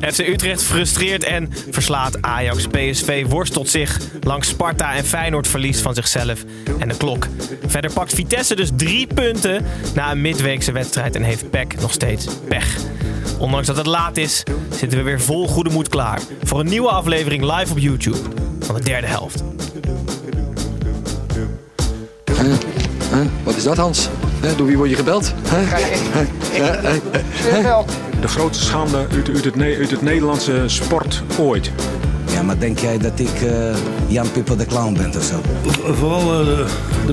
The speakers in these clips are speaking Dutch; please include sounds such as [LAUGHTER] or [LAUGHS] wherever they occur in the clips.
FC Utrecht frustreert en verslaat Ajax. PSV worstelt zich langs Sparta en Feyenoord verliest van zichzelf en de klok. Verder pakt Vitesse dus drie punten na een midweekse wedstrijd en heeft PEC nog steeds pech. Ondanks dat het laat is, zitten we weer vol goede moed klaar voor een nieuwe aflevering live op YouTube van de derde helft. Huh? Huh? Wat is dat, Hans? Huh? Door wie word je gebeld? Huh? Huh? Huh? De grootste schande uit, uit, het, uit het Nederlandse sport ooit. Ja, maar denk jij dat ik eh, Jan Pippo de Clown ben of zo? Vooral eh, de, de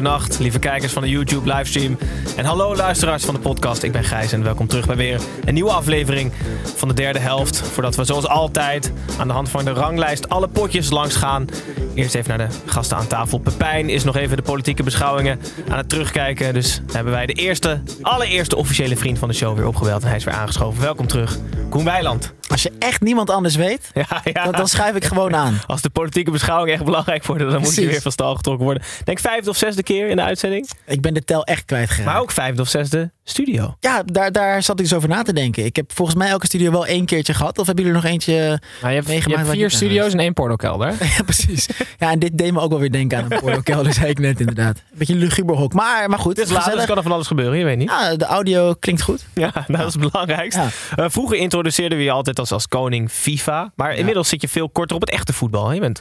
nacht, lieve kijkers van de YouTube livestream. En hallo luisteraars van de podcast. Ik ben Gijs en welkom terug bij weer een nieuwe aflevering van de derde helft. Voordat we zoals altijd aan de hand van de ranglijst alle potjes langs gaan. Eerst even naar de gasten aan tafel. Pepijn is nog even de politieke beschouwingen aan het terugkijken. Dus hebben wij de eerste, allereerste officiële vriend van de show weer opgebeld. En hij is weer aangeschoven. Welkom terug, Koen Weiland. Als je echt niemand anders weet, [LAUGHS] Ja, ja. dan, dan schuif ik gewoon aan. Als de politieke beschouwingen echt belangrijk worden, dan moet je weer van stal getrokken worden. Denk vijfde of zesde keer in de uitzending. Ik ben de tel echt kwijtgeraakt. Maar ook vijfde of zesde studio. Ja, daar, daar zat ik dus over na te denken. Ik heb volgens mij elke studio wel één keertje gehad. Of hebben jullie er nog eentje Nou, je hebt, je meegemaakt? hebt vier studio's en één pornokelder. [LAUGHS] Ja, precies. Ja, en dit deed me ook wel weer denken aan een pornokelder, zei ik net inderdaad. Een beetje een luguber hok. Maar, maar goed, Het is laat, dus kan er van alles gebeuren, je weet niet. Ja, de audio klinkt goed. Ja, nou, [LAUGHS] dat is het belangrijkste. Ja. Eh, vroeger introduceerden we je altijd als, als koning FIFA. Maar inmiddels zit je veel korter op het echte voetbal. Je bent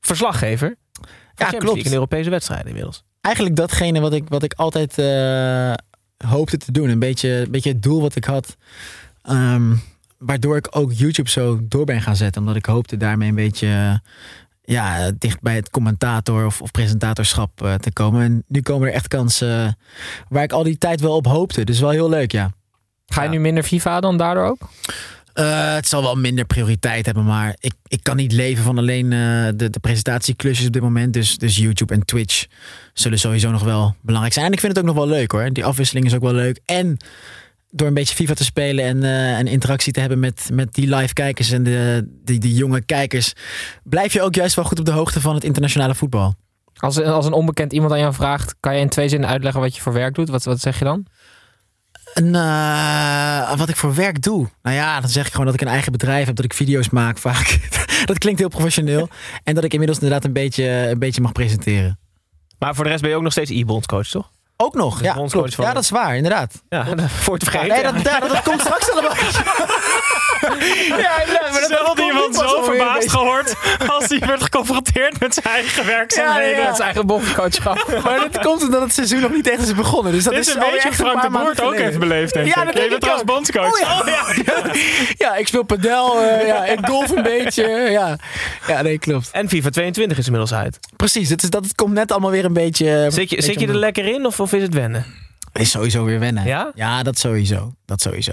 verslaggever. Champions klopt. League en Europese wedstrijden inmiddels. Eigenlijk datgene wat ik, wat ik altijd eh, hoopte te doen. Een beetje, een beetje het doel wat ik had. Ehm, waardoor ik ook YouTube zo door ben gaan zetten. Omdat ik hoopte daarmee een beetje eh, ja, dicht bij het commentator of, of presentatorschap eh, te komen. En nu komen er echt kansen waar ik al die tijd wel op hoopte. Dus wel heel leuk, ja. Ga je Ja. nu minder FIFA dan daardoor ook? Eh, het zal wel minder prioriteit hebben, maar ik, ik kan niet leven van alleen eh, de, de presentatieklusjes op dit moment. Dus, dus YouTube en Twitch zullen sowieso nog wel belangrijk zijn. En ik vind het ook nog wel leuk hoor. Die afwisseling is ook wel leuk. En door een beetje FIFA te spelen en een interactie te hebben met, met die live kijkers en de, die, die jonge kijkers, blijf je ook juist wel goed op de hoogte van het internationale voetbal. Als, als een onbekend iemand aan jou vraagt, kan je in twee zinnen uitleggen wat je voor werk doet? Wat, wat zeg je dan? En, eh, wat ik voor werk doe. Nou ja, dan zeg ik gewoon dat ik een eigen bedrijf heb, dat ik video's maak vaak. [LAUGHS] dat klinkt heel professioneel. En dat ik inmiddels inderdaad een beetje, een beetje mag presenteren. Maar voor de rest ben je ook nog steeds e-bondscoach, toch? Ook nog, ja, klopt. ja, dat is waar, inderdaad. Ja, [LAUGHS] voor te vergeten. Nee, dat, ja, dat, dat komt straks allemaal. [LAUGHS] ja, inderdaad, maar dat, pas alweer een beetje. gehoord als hij werd geconfronteerd met zijn eigen werkzaamheden. Ja, ja. Dat is eigen bondscoachschap. [LAUGHS] Maar dat komt omdat het seizoen nog niet echt is begonnen. Dus dat Dit is een beetje een Frank de Boert ook heeft beleefd, denk Ja, ik. dat ik trouwens ook. bondscoach. Oh, ja. ja, ik speel padel. eh, ja, ik golf een beetje. Ja, ja nee, klopt. En FIFA 22 is inmiddels uit. Precies, het, is, dat, het komt net allemaal weer een beetje... Zit je, beetje zit je er lekker in of, of is het wennen? Is sowieso weer wennen. Ja? Ja, dat sowieso. Dat sowieso.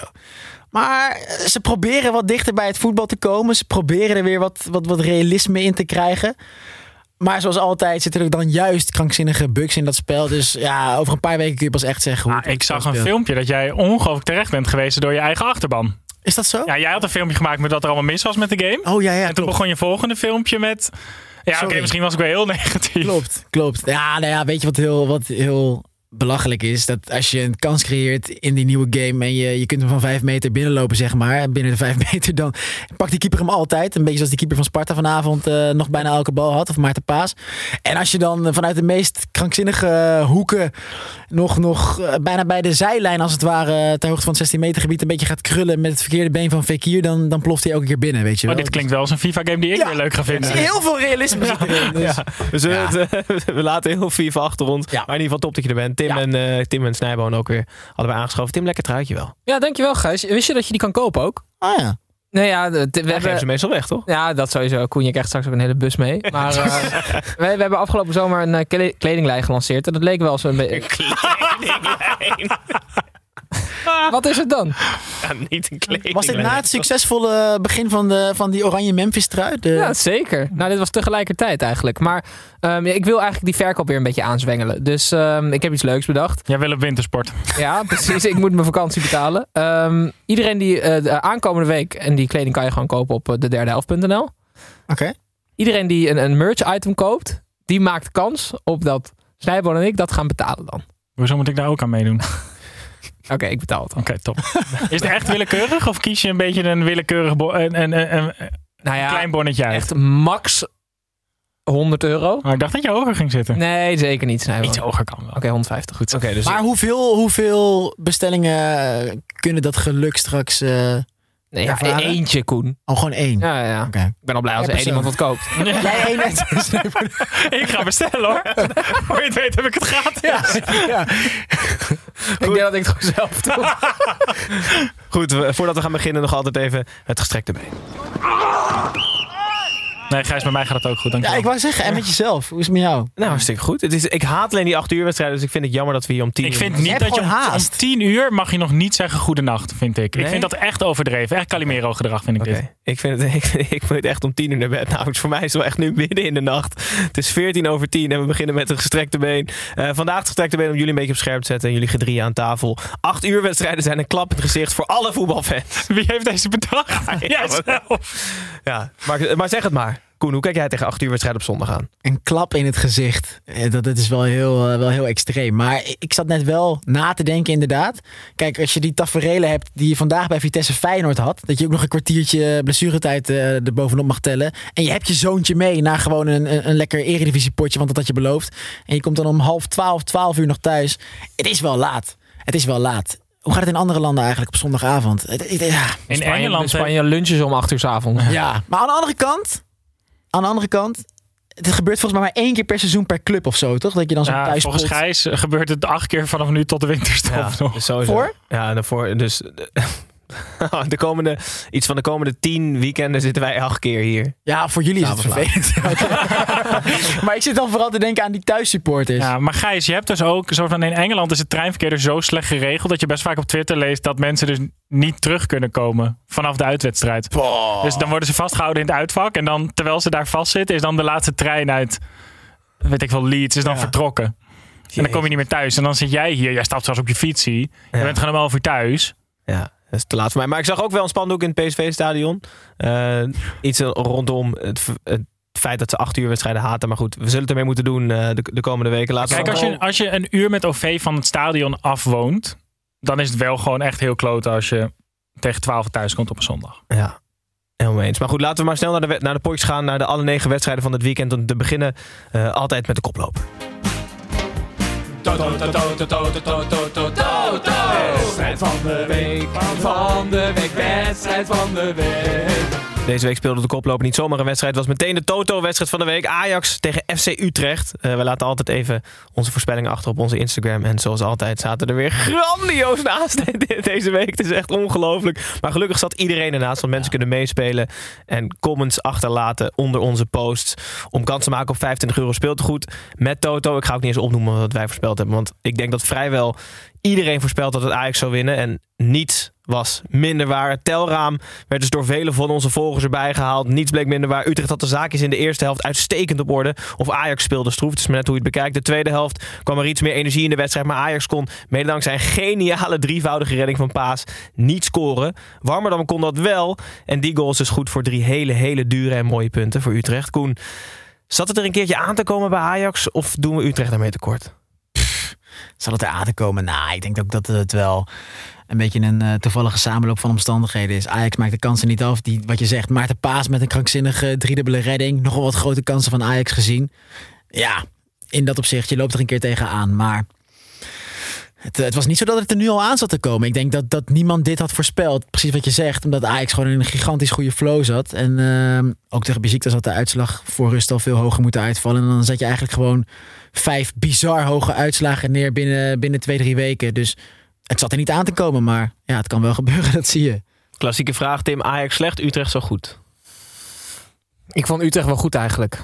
Maar eh, ze proberen wat dichter bij het voetbal te komen. Ze proberen er weer wat, wat, wat realisme in te krijgen. Maar zoals altijd zitten er dan juist krankzinnige bugs in dat spel. Dus ja, over een paar weken kun je pas echt zeggen hoe Ah, het ik zag een speelt. filmpje dat jij ongelooflijk terecht bent geweest door je eigen achterban. Is dat zo? Ja, jij had een filmpje gemaakt met wat er allemaal mis was met de game. Oh ja, ja, en toen klopt. begon je volgende filmpje met... Ja, oké, misschien was ik wel heel [LAUGHS] negatief. Klopt, klopt. Ja, nou ja, weet je wat heel, wat heel belachelijk is? Dat als je een kans creëert in die nieuwe game en je, je kunt hem van vijf meter binnenlopen, zeg maar. Binnen de vijf [LAUGHS] meter, dan pakt die keeper hem altijd. Een beetje zoals die keeper van Sparta vanavond eh, nog bijna elke bal had. Of Maarten Paas. En als je dan vanuit de meest krankzinnige hoeken nog, nog eh, bijna bij de zijlijn als het ware ter hoogte van het 16 meter gebied een beetje gaat krullen met het verkeerde been van Fekir, dan, dan ploft hij elke keer binnen, weet je Maar wel. dit klinkt wel als een FIFA-game die ik Ja. weer leuk ga vinden. Heel veel realisme. [LAUGHS] Dus. Ja, dus we, [LAUGHS] we laten heel FIFA achter ons. Ja. Maar in ieder geval top dat je er bent. Tim, Ja. en, eh, Tim en Snijboon ook weer allebei aangeschoven. Tim, lekker truitje wel. Ja, dankjewel Gijs. Wist je dat je die kan kopen ook? Ah ja. Nee, ja, we We geven ze hebben... meestal weg, toch? Ja, dat sowieso. Koen, je krijgt straks ook een hele bus mee. Maar [LAUGHS] eh, we, we hebben afgelopen zomer een eh, kle- kledinglijn gelanceerd. En dat leek wel zo'n beetje... [LAUGHS] [LAUGHS] Wat is het dan? Ja, niet een kleding. Was dit na het succesvolle begin van, de, van die oranje Memphis trui? De... Ja, zeker. Nou, dit was tegelijkertijd eigenlijk. Maar ehm, ja, ik wil eigenlijk die verkoop weer een beetje aanzwengelen. Dus ehm, ik heb iets leuks bedacht. Jij wil op wintersport. Ja, [LAUGHS] precies. ik moet mijn vakantie betalen. Ehm, iedereen die eh, de aankomende week... En die kleding kan je gewoon kopen op eh, de derde helft.nl. Oké. Iedereen die een, een merch item koopt... Die maakt kans op dat Snijboon en ik dat gaan betalen dan. Hoezo moet ik daar ook aan meedoen? [LAUGHS] Oké, ik betaal het dan. Oké, top. [LAUGHS] Is het echt willekeurig of kies je een beetje een willekeurig een, een, een, een Nou ja, klein bonnetje uit? echt max 100 euro. Maar ik dacht dat je hoger ging zitten. Nee, zeker niet. Snijboon. Iets hoger kan wel. Oké, 150. Goed. Oké, dus Maar hoeveel, hoeveel bestellingen kunnen dat geluk straks... eh Nee, ja, eentje, Koen. oh, gewoon één? Ja, ja, ja. Oké. Ik ben al blij als Ja, er één iemand wat koopt. [LAUGHS] Jij één uit... [LAUGHS] Ik ga bestellen hoor. Voor je het weet heb ik het gratis. ja. [LAUGHS] Ik denk dat ik het gewoon zelf doe. [LAUGHS] goed, voordat we gaan beginnen nog altijd even het gestrekte been. Nee, Gijs, bij mij gaat het ook goed. ja, Dankjewel. ik wou zeggen, en met jezelf. Hoe is het met jou? Nou, hartstikke goed. Het is, ik haat alleen die 8 uur wedstrijden, dus ik vind het jammer dat we hier om 10 Ik uur... vind Je niet dat je om, haast. 10 uur mag je nog niet zeggen goedenacht, vind ik. Nee? Ik vind dat echt overdreven. Echt Calimero gedrag vind ik Oké, dit. ik, vind het, [LAUGHS] ik, vind, ik moet echt om 10 uur naar bed. Nou, voor mij is het wel echt nu midden in de nacht. Het is 14 over 10 en we beginnen met een gestrekte been. Eh, vandaag het gestrekte been om jullie een beetje op scherp te zetten en jullie gedrieën aan tafel. 8 uur wedstrijden zijn een klap in het gezicht voor alle voetbalfans. Wie heeft deze bedacht? [LAUGHS] Ja, Jijzelf. Ja, maar, maar zeg het maar. Koen, hoe kijk jij tegen 8 uur wedstrijd op zondag aan? Een klap in het gezicht. Eh, Dat, dat is wel heel, eh, wel heel extreem. Maar ik- zat net wel na te denken inderdaad. Kijk, als je die taferelen hebt die je vandaag bij Vitesse Feyenoord had. Dat je ook nog een kwartiertje blessuretijd eh er bovenop mag tellen. En je hebt je zoontje mee naar gewoon een, een, een lekker eredivisiepotje. Want dat had je beloofd. En je komt dan om half twaalf, twaalf uur nog thuis. Het is wel laat. Het is wel laat. Hoe gaat het in andere landen eigenlijk op zondagavond? Ja. In Spanje, Engeland... in Spanje lunches om 8 uur s avonds. Ja, maar aan de andere kant, aan de andere kant, het gebeurt volgens mij maar één keer per seizoen per club of zo, toch? Dat je dan zo'n Ja, thuis volgens Gijs gebeurt het acht keer vanaf nu tot de winterstop nog. dus sowieso. Voor? Ja, daarvoor. Dus [LAUGHS] de komende, iets van de komende 10 weekenden zitten wij acht keer hier. Ja, voor jullie is het vervelend. [LAUGHS] [LAUGHS] maar ik zit dan vooral te denken aan die thuissupporters. Ja, maar Gijs, je hebt dus ook zo van in Engeland is het treinverkeer dus zo slecht geregeld dat je best vaak op Twitter leest dat mensen dus niet terug kunnen komen vanaf de uitwedstrijd. Dus dan worden ze vastgehouden in het uitvak en dan terwijl ze daar vastzitten is dan de laatste trein uit weet ik wel Leeds is dan Ja. vertrokken. En dan kom je niet meer thuis en dan zit jij hier, jij stapt zelfs op je fietsie. Je Ja. bent gewoon om elf uur thuis. Ja, dat is te laat voor mij. Maar ik zag ook wel een spandoek in het PSV-stadion. Eh, iets rondom het, feit dat ze acht uur wedstrijden haten. Maar goed, we zullen het ermee moeten doen eh, de, de komende weken. Laten Kijk, als je, als je een uur met OV van het stadion afwoont, dan is het wel gewoon echt heel klote als je tegen 12 thuis komt op een zondag. Ja, helemaal eens. Maar goed, laten we maar snel naar de, naar de potjes gaan. Naar de alle negen wedstrijden van het weekend. Om te beginnen eh, altijd met de koploper. Wedstrijd van de week, van de week, wedstrijd van de week. Deze week speelde de koploper niet zomaar een wedstrijd. Het was meteen de Toto-wedstrijd van de week. Ajax tegen FC Utrecht. Eh, we laten altijd even onze voorspellingen achter op onze Instagram. En zoals altijd zaten er weer grandioos naast [LAUGHS] deze week. Het is echt ongelooflijk. Maar gelukkig zat iedereen ernaast. Want mensen kunnen meespelen en comments achterlaten onder onze posts. Om kans te maken op 25 euro speeltegoed met Toto. Ik ga ook niet eens opnoemen wat wij voorspeld hebben. Want ik denk dat vrijwel iedereen voorspelt dat het Ajax zou winnen. En niets was minder waar. Het telraam werd dus door vele van onze volgers erbij gehaald. Niets bleek minder waar. Utrecht had de zaakjes in de eerste helft uitstekend op orde. Of Ajax speelde stroef. Het is maar net hoe je het bekijkt. De tweede helft kwam er iets meer energie in de wedstrijd. Maar Ajax kon, mede dankzij een geniale drievoudige redding van Paas, niet scoren. Warmerdam kon dat wel. En die goal is dus goed voor drie hele, hele dure en mooie punten voor Utrecht. Koen, zat het er een keertje aan te komen bij Ajax? Of doen we Utrecht daarmee tekort? Zal het er aan te komen? Nou, ik denk ook dat het wel een beetje een eh, toevallige samenloop van omstandigheden is. Ajax maakt de kansen niet af. Die, wat je zegt, Maarten Paas met een krankzinnige driedubbele redding. Nogal wat grote kansen van Ajax gezien. Ja, in dat opzicht, je loopt er een keer tegenaan. Maar Het, het was niet zo dat het er nu al aan zat te komen. Ik denk dat, dat niemand dit had voorspeld. Precies wat je zegt. Omdat Ajax gewoon in een gigantisch goede flow zat. En ehm, ook tegen Besiktas had de uitslag voor rust al veel hoger moeten uitvallen. En dan zet je eigenlijk gewoon vijf bizar hoge uitslagen neer binnen, binnen twee, drie weken. Dus het zat er niet aan te komen. Maar ja, het kan wel [LAUGHS] gebeuren, dat zie je. Klassieke vraag, Tim. Ajax slecht, Utrecht zo goed. Ik vond Utrecht wel goed eigenlijk.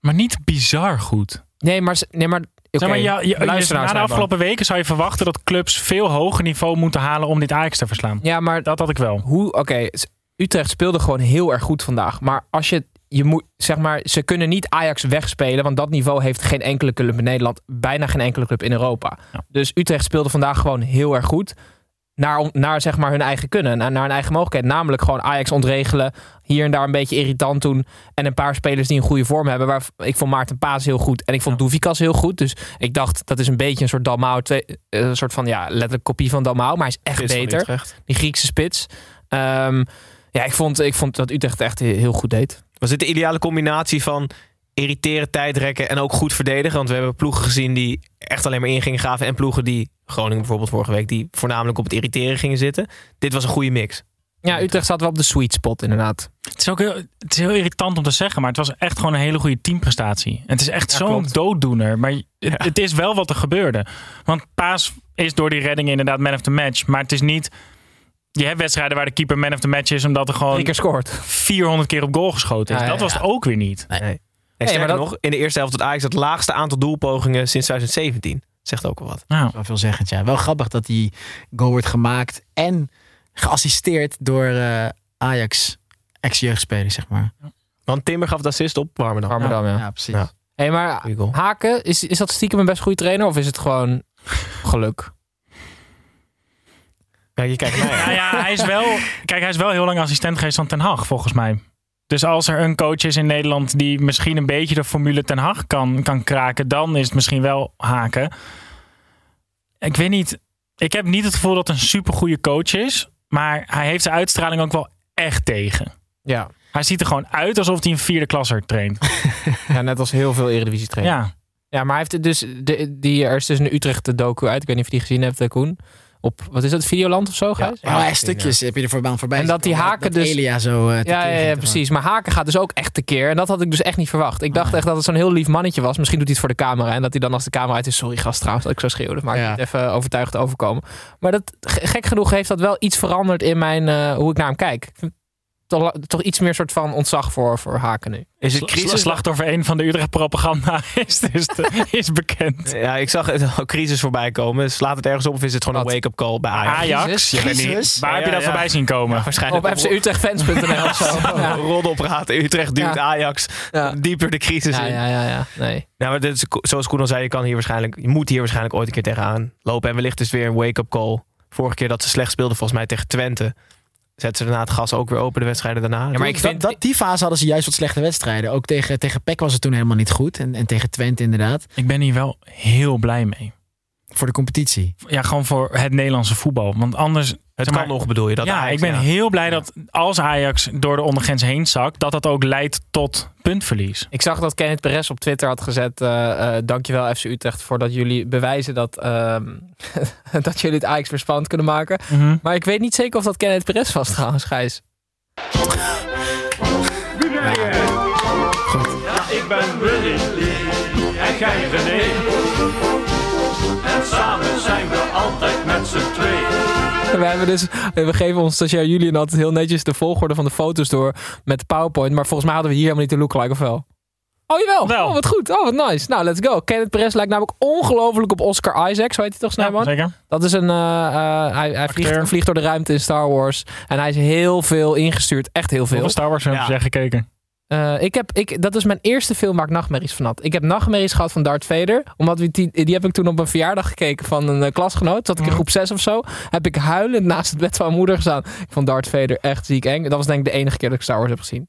Maar niet bizar goed. Nee, maar... Nee, maar oké, Zeg maar, ja, na de afgelopen weken zou je verwachten dat clubs veel hoger niveau moeten halen om dit Ajax te verslaan. Ja, maar Dat had ik wel. hoe... Oké, Utrecht speelde gewoon heel erg goed vandaag. Maar als je... Je moet, zeg maar, ze kunnen niet Ajax wegspelen, want dat niveau heeft geen enkele club in Nederland, bijna geen enkele club in Europa. Ja. Dus Utrecht speelde vandaag gewoon heel erg goed. Naar, naar zeg maar hun eigen kunnen, naar, naar hun eigen mogelijkheid. Namelijk gewoon Ajax ontregelen, hier en daar een beetje irritant doen. En een paar spelers die een goede vorm hebben. Waar, ik vond Maarten Paas heel goed en ik vond Doevikas heel goed. Dus ik dacht, dat is een beetje een soort Dalmau, eh, een soort van ja, letterlijk kopie van Dalmau. Maar hij is echt Spits beter die Griekse spits. Ehm, ja, ik vond, ik vond dat Utrecht echt heel goed deed. Was dit de ideale combinatie van irriteren, tijdrekken en ook goed verdedigen? Want we hebben ploegen gezien die echt alleen maar in gingen graven. En ploegen die, Groningen bijvoorbeeld vorige week, die voornamelijk op het irriteren gingen zitten. Dit was een goede mix. Ja, Utrecht zat wel op de sweet spot inderdaad. Het is ook heel, het is heel irritant om te zeggen, maar het was echt gewoon een hele goede teamprestatie. En het is echt Ja, zo'n klopt. dooddoener. Maar het, het is wel wat er gebeurde. Want Paas is door die redding inderdaad man of the match. Maar het is niet... Je hebt wedstrijden waar de keeper man of the match is... omdat er gewoon keer scoort. 400 keer op goal geschoten is. Ja, ja, dat was ja. het ook weer niet. En maar sterker dat- nog, in de eerste helft had Ajax het laagste aantal doelpogingen sinds 2017. Zegt ook al wat. Nou, Wel veelzeggend, ja. Wel grappig dat die goal wordt gemaakt en geassisteerd door eh, Ajax ex-jeugdspelers, zeg maar. Want Timber gaf de assist op Warmerdam. Warmerdam, ja. Ja, precies. Ja. Hey, maar. Haken, is, is dat stiekem een best goede trainer of is het gewoon geluk? Ja, je kijkt naar mij. Nou ja, hij is wel, kijk, hij is wel heel lang assistent geweest van Ten Hag, volgens mij. Dus als er een coach is in Nederland die misschien een beetje de formule Ten Hag kan, kan kraken, dan is het misschien wel haken. Ik weet niet. Ik heb niet het gevoel dat het een supergoeie coach is. Maar hij heeft zijn uitstraling ook wel echt tegen. Ja. Hij ziet er gewoon uit alsof hij een vierde klasser traint. [LAUGHS] ja, net als heel veel eredivisie trainers. Ja. Ja, maar hij heeft het dus, de, die, er is dus een Utrecht de docu uit. Ik weet niet of je die gezien hebt, Koen. Op, wat is dat, Videoland of zo, Gijs? Ja, maar stukjes heb je er voorbij voorbij. En dat die haken dat dus- Elia zo eh, Ja, ja, ja, precies. Maar Haken gaat dus ook echt tekeer. En dat had ik dus echt niet verwacht. Ik dacht echt dat het zo'n heel lief mannetje was. Misschien doet hij het voor de camera. En dat hij dan als de camera uit is... Sorry gast trouwens dat ik zo schreeuwde. Maar Ja. ik niet even overtuigd overkomen. Maar dat, ge- gek genoeg heeft dat wel iets veranderd in mijn, eh, hoe ik naar hem kijk. Ik vind Toch, toch iets meer soort van ontzag voor, voor Haken nu. Is het crisis? Slachtoffer 1 van de Utrecht propaganda [LAUGHS] is, is, is bekend. Ja, ik zag het al crisis voorbij komen. Slaat het ergens op of is het gewoon een wake-up call bij Ajax? Ajax, Crisis? je bent niet- Crisis? waar heb je dat ja. voorbij zien komen? Waarschijnlijk Op fcutrechtfans.nl of zo. [LAUGHS] Ja. Rodel praten. Utrecht duwt Ja. Ajax Ja. dieper de crisis Ja, in. ja, ja, ja. Nee. Nou, maar dit is, zoals Koen al zei, je, kan hier waarschijnlijk, je moet hier waarschijnlijk ooit een keer tegenaan lopen. En wellicht is het weer een wake-up call. Vorige keer dat ze slecht speelden, volgens mij tegen Twente. Zetten ze daarna het gas ook weer open, de wedstrijden daarna. Ja, maar ik dat, vind- dat, die fase hadden ze juist wat slechte wedstrijden. Ook tegen, tegen PEC was het toen helemaal niet goed. En, en tegen Twente inderdaad. Ik ben hier wel heel blij mee. Voor de competitie. Ja, gewoon voor het Nederlandse voetbal. Want anders... het zeg kan nog, bedoel je? Dat ja, Ajax, ik ben ja. heel blij dat als Ajax door de ondergrens heen zakt, dat dat ook leidt tot puntverlies. Ik zag dat Kenneth Perez op Twitter had gezet. eh eh, dankjewel FC Utrecht voordat jullie bewijzen dat, ehm, dat jullie het Ajax weer spannend kunnen maken. Maar ik weet niet zeker of dat Kenneth Perez was trouwens, Gijs. Ik ben Willy en jij René. En samen zijn we altijd met z'n. [LAUGHS] We, hebben dus, we geven ons stagiair Julian altijd heel netjes de volgorde van de foto's door met PowerPoint. Maar volgens mij hadden we hier helemaal niet de lookalike, of wel? Oh, jawel. Wel. Oh, wat goed. Oh, wat nice. Nou, let's go. Kenneth Perez lijkt namelijk ongelooflijk op Oscar Isaac. Zo heet hij toch, Snijman? zeker. Dat is een... eh, eh, hij hij vliegt, vliegt door de ruimte in Star Wars. En hij is heel veel ingestuurd. Echt heel veel. Hoeveel Star Wars films Ja. heb jij gekeken? Eh, ik heb, ik, dat is mijn eerste film waar ik nachtmerries van had. Ik heb nachtmerries gehad van Darth Vader. Omdat we die, die heb ik toen op een verjaardag gekeken van een eh, klasgenoot. Zat ik in groep 6 of zo. Heb ik huilend naast het bed van mijn moeder gestaan. Ik vond Darth Vader echt ziek eng. Dat was denk ik de enige keer dat ik Star Wars heb gezien.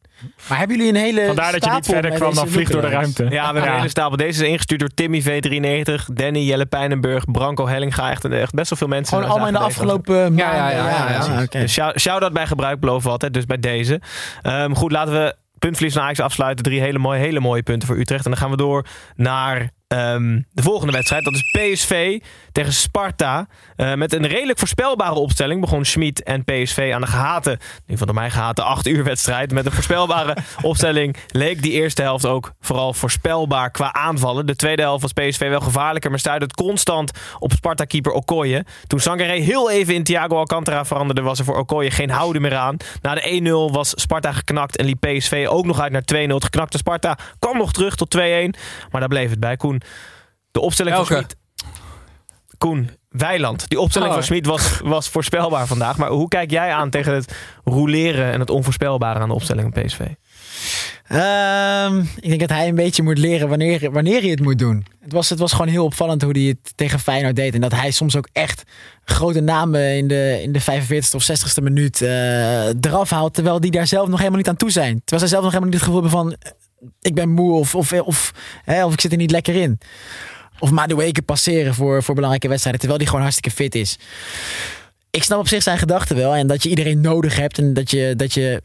Maar hebben jullie een hele Vandaar dat je niet verder kwam dan Vlieg door de? Ruimte. Ja, we hebben een hele stapel. Deze is ingestuurd door Timmy V93, Danny Jelle Pijnenburg, Branko Hellinga. Echt, echt best wel veel mensen. Gewoon allemaal in de afgelopen Ja, maanden. ja, ja, ja, oké. Dus shout- shout-out bij gebruik beloven altijd, dus bij deze. Ehm, goed, laten we puntverlies van Ajax afsluiten. Drie hele mooie, hele mooie punten voor Utrecht. En dan gaan we door naar ehm, de volgende wedstrijd. Dat is PSV tegen Sparta. Eh, met een redelijk voorspelbare opstelling begon Schmid en PSV aan de gehate, in ieder geval door mij gehate, 8 uur wedstrijd. Met een voorspelbare [LAUGHS] opstelling leek die eerste helft ook vooral voorspelbaar qua aanvallen. De tweede helft was PSV wel gevaarlijker, maar stuitte het constant op Sparta-keeper Okoye. Toen Sangaré heel even in Thiago Alcantara veranderde, was er voor Okoye geen houden meer aan. Na de 1-0 was Sparta geknakt en liep PSV ook nog uit naar 2-0. Het geknakte Sparta kwam nog terug tot 2-1, maar daar bleef het bij. Koen, de opstelling van? Schmid... Koen, Weiland. Die opstelling Oh. van Schmid was, was voorspelbaar vandaag. Maar hoe kijk jij aan tegen het roleren en het onvoorspelbare aan de opstelling van PSV? Ehm, ik denk dat hij een beetje moet leren wanneer, wanneer hij het moet doen. Het was, het was gewoon heel opvallend hoe hij het tegen Feyenoord deed. En dat hij soms ook echt grote namen in de, in de 45ste of 60ste minuut eh, eraf haalt. Terwijl die daar zelf nog helemaal niet aan toe zijn. Terwijl zij zelf nog helemaal niet het gevoel hebben van... Ik ben moe of, of, of, hè, of ik zit er niet lekker in. Of Madueke passeren voor, voor belangrijke wedstrijden. Terwijl die gewoon hartstikke fit is. Ik snap op zich zijn gedachten wel. En dat je iedereen nodig hebt. En dat je, dat je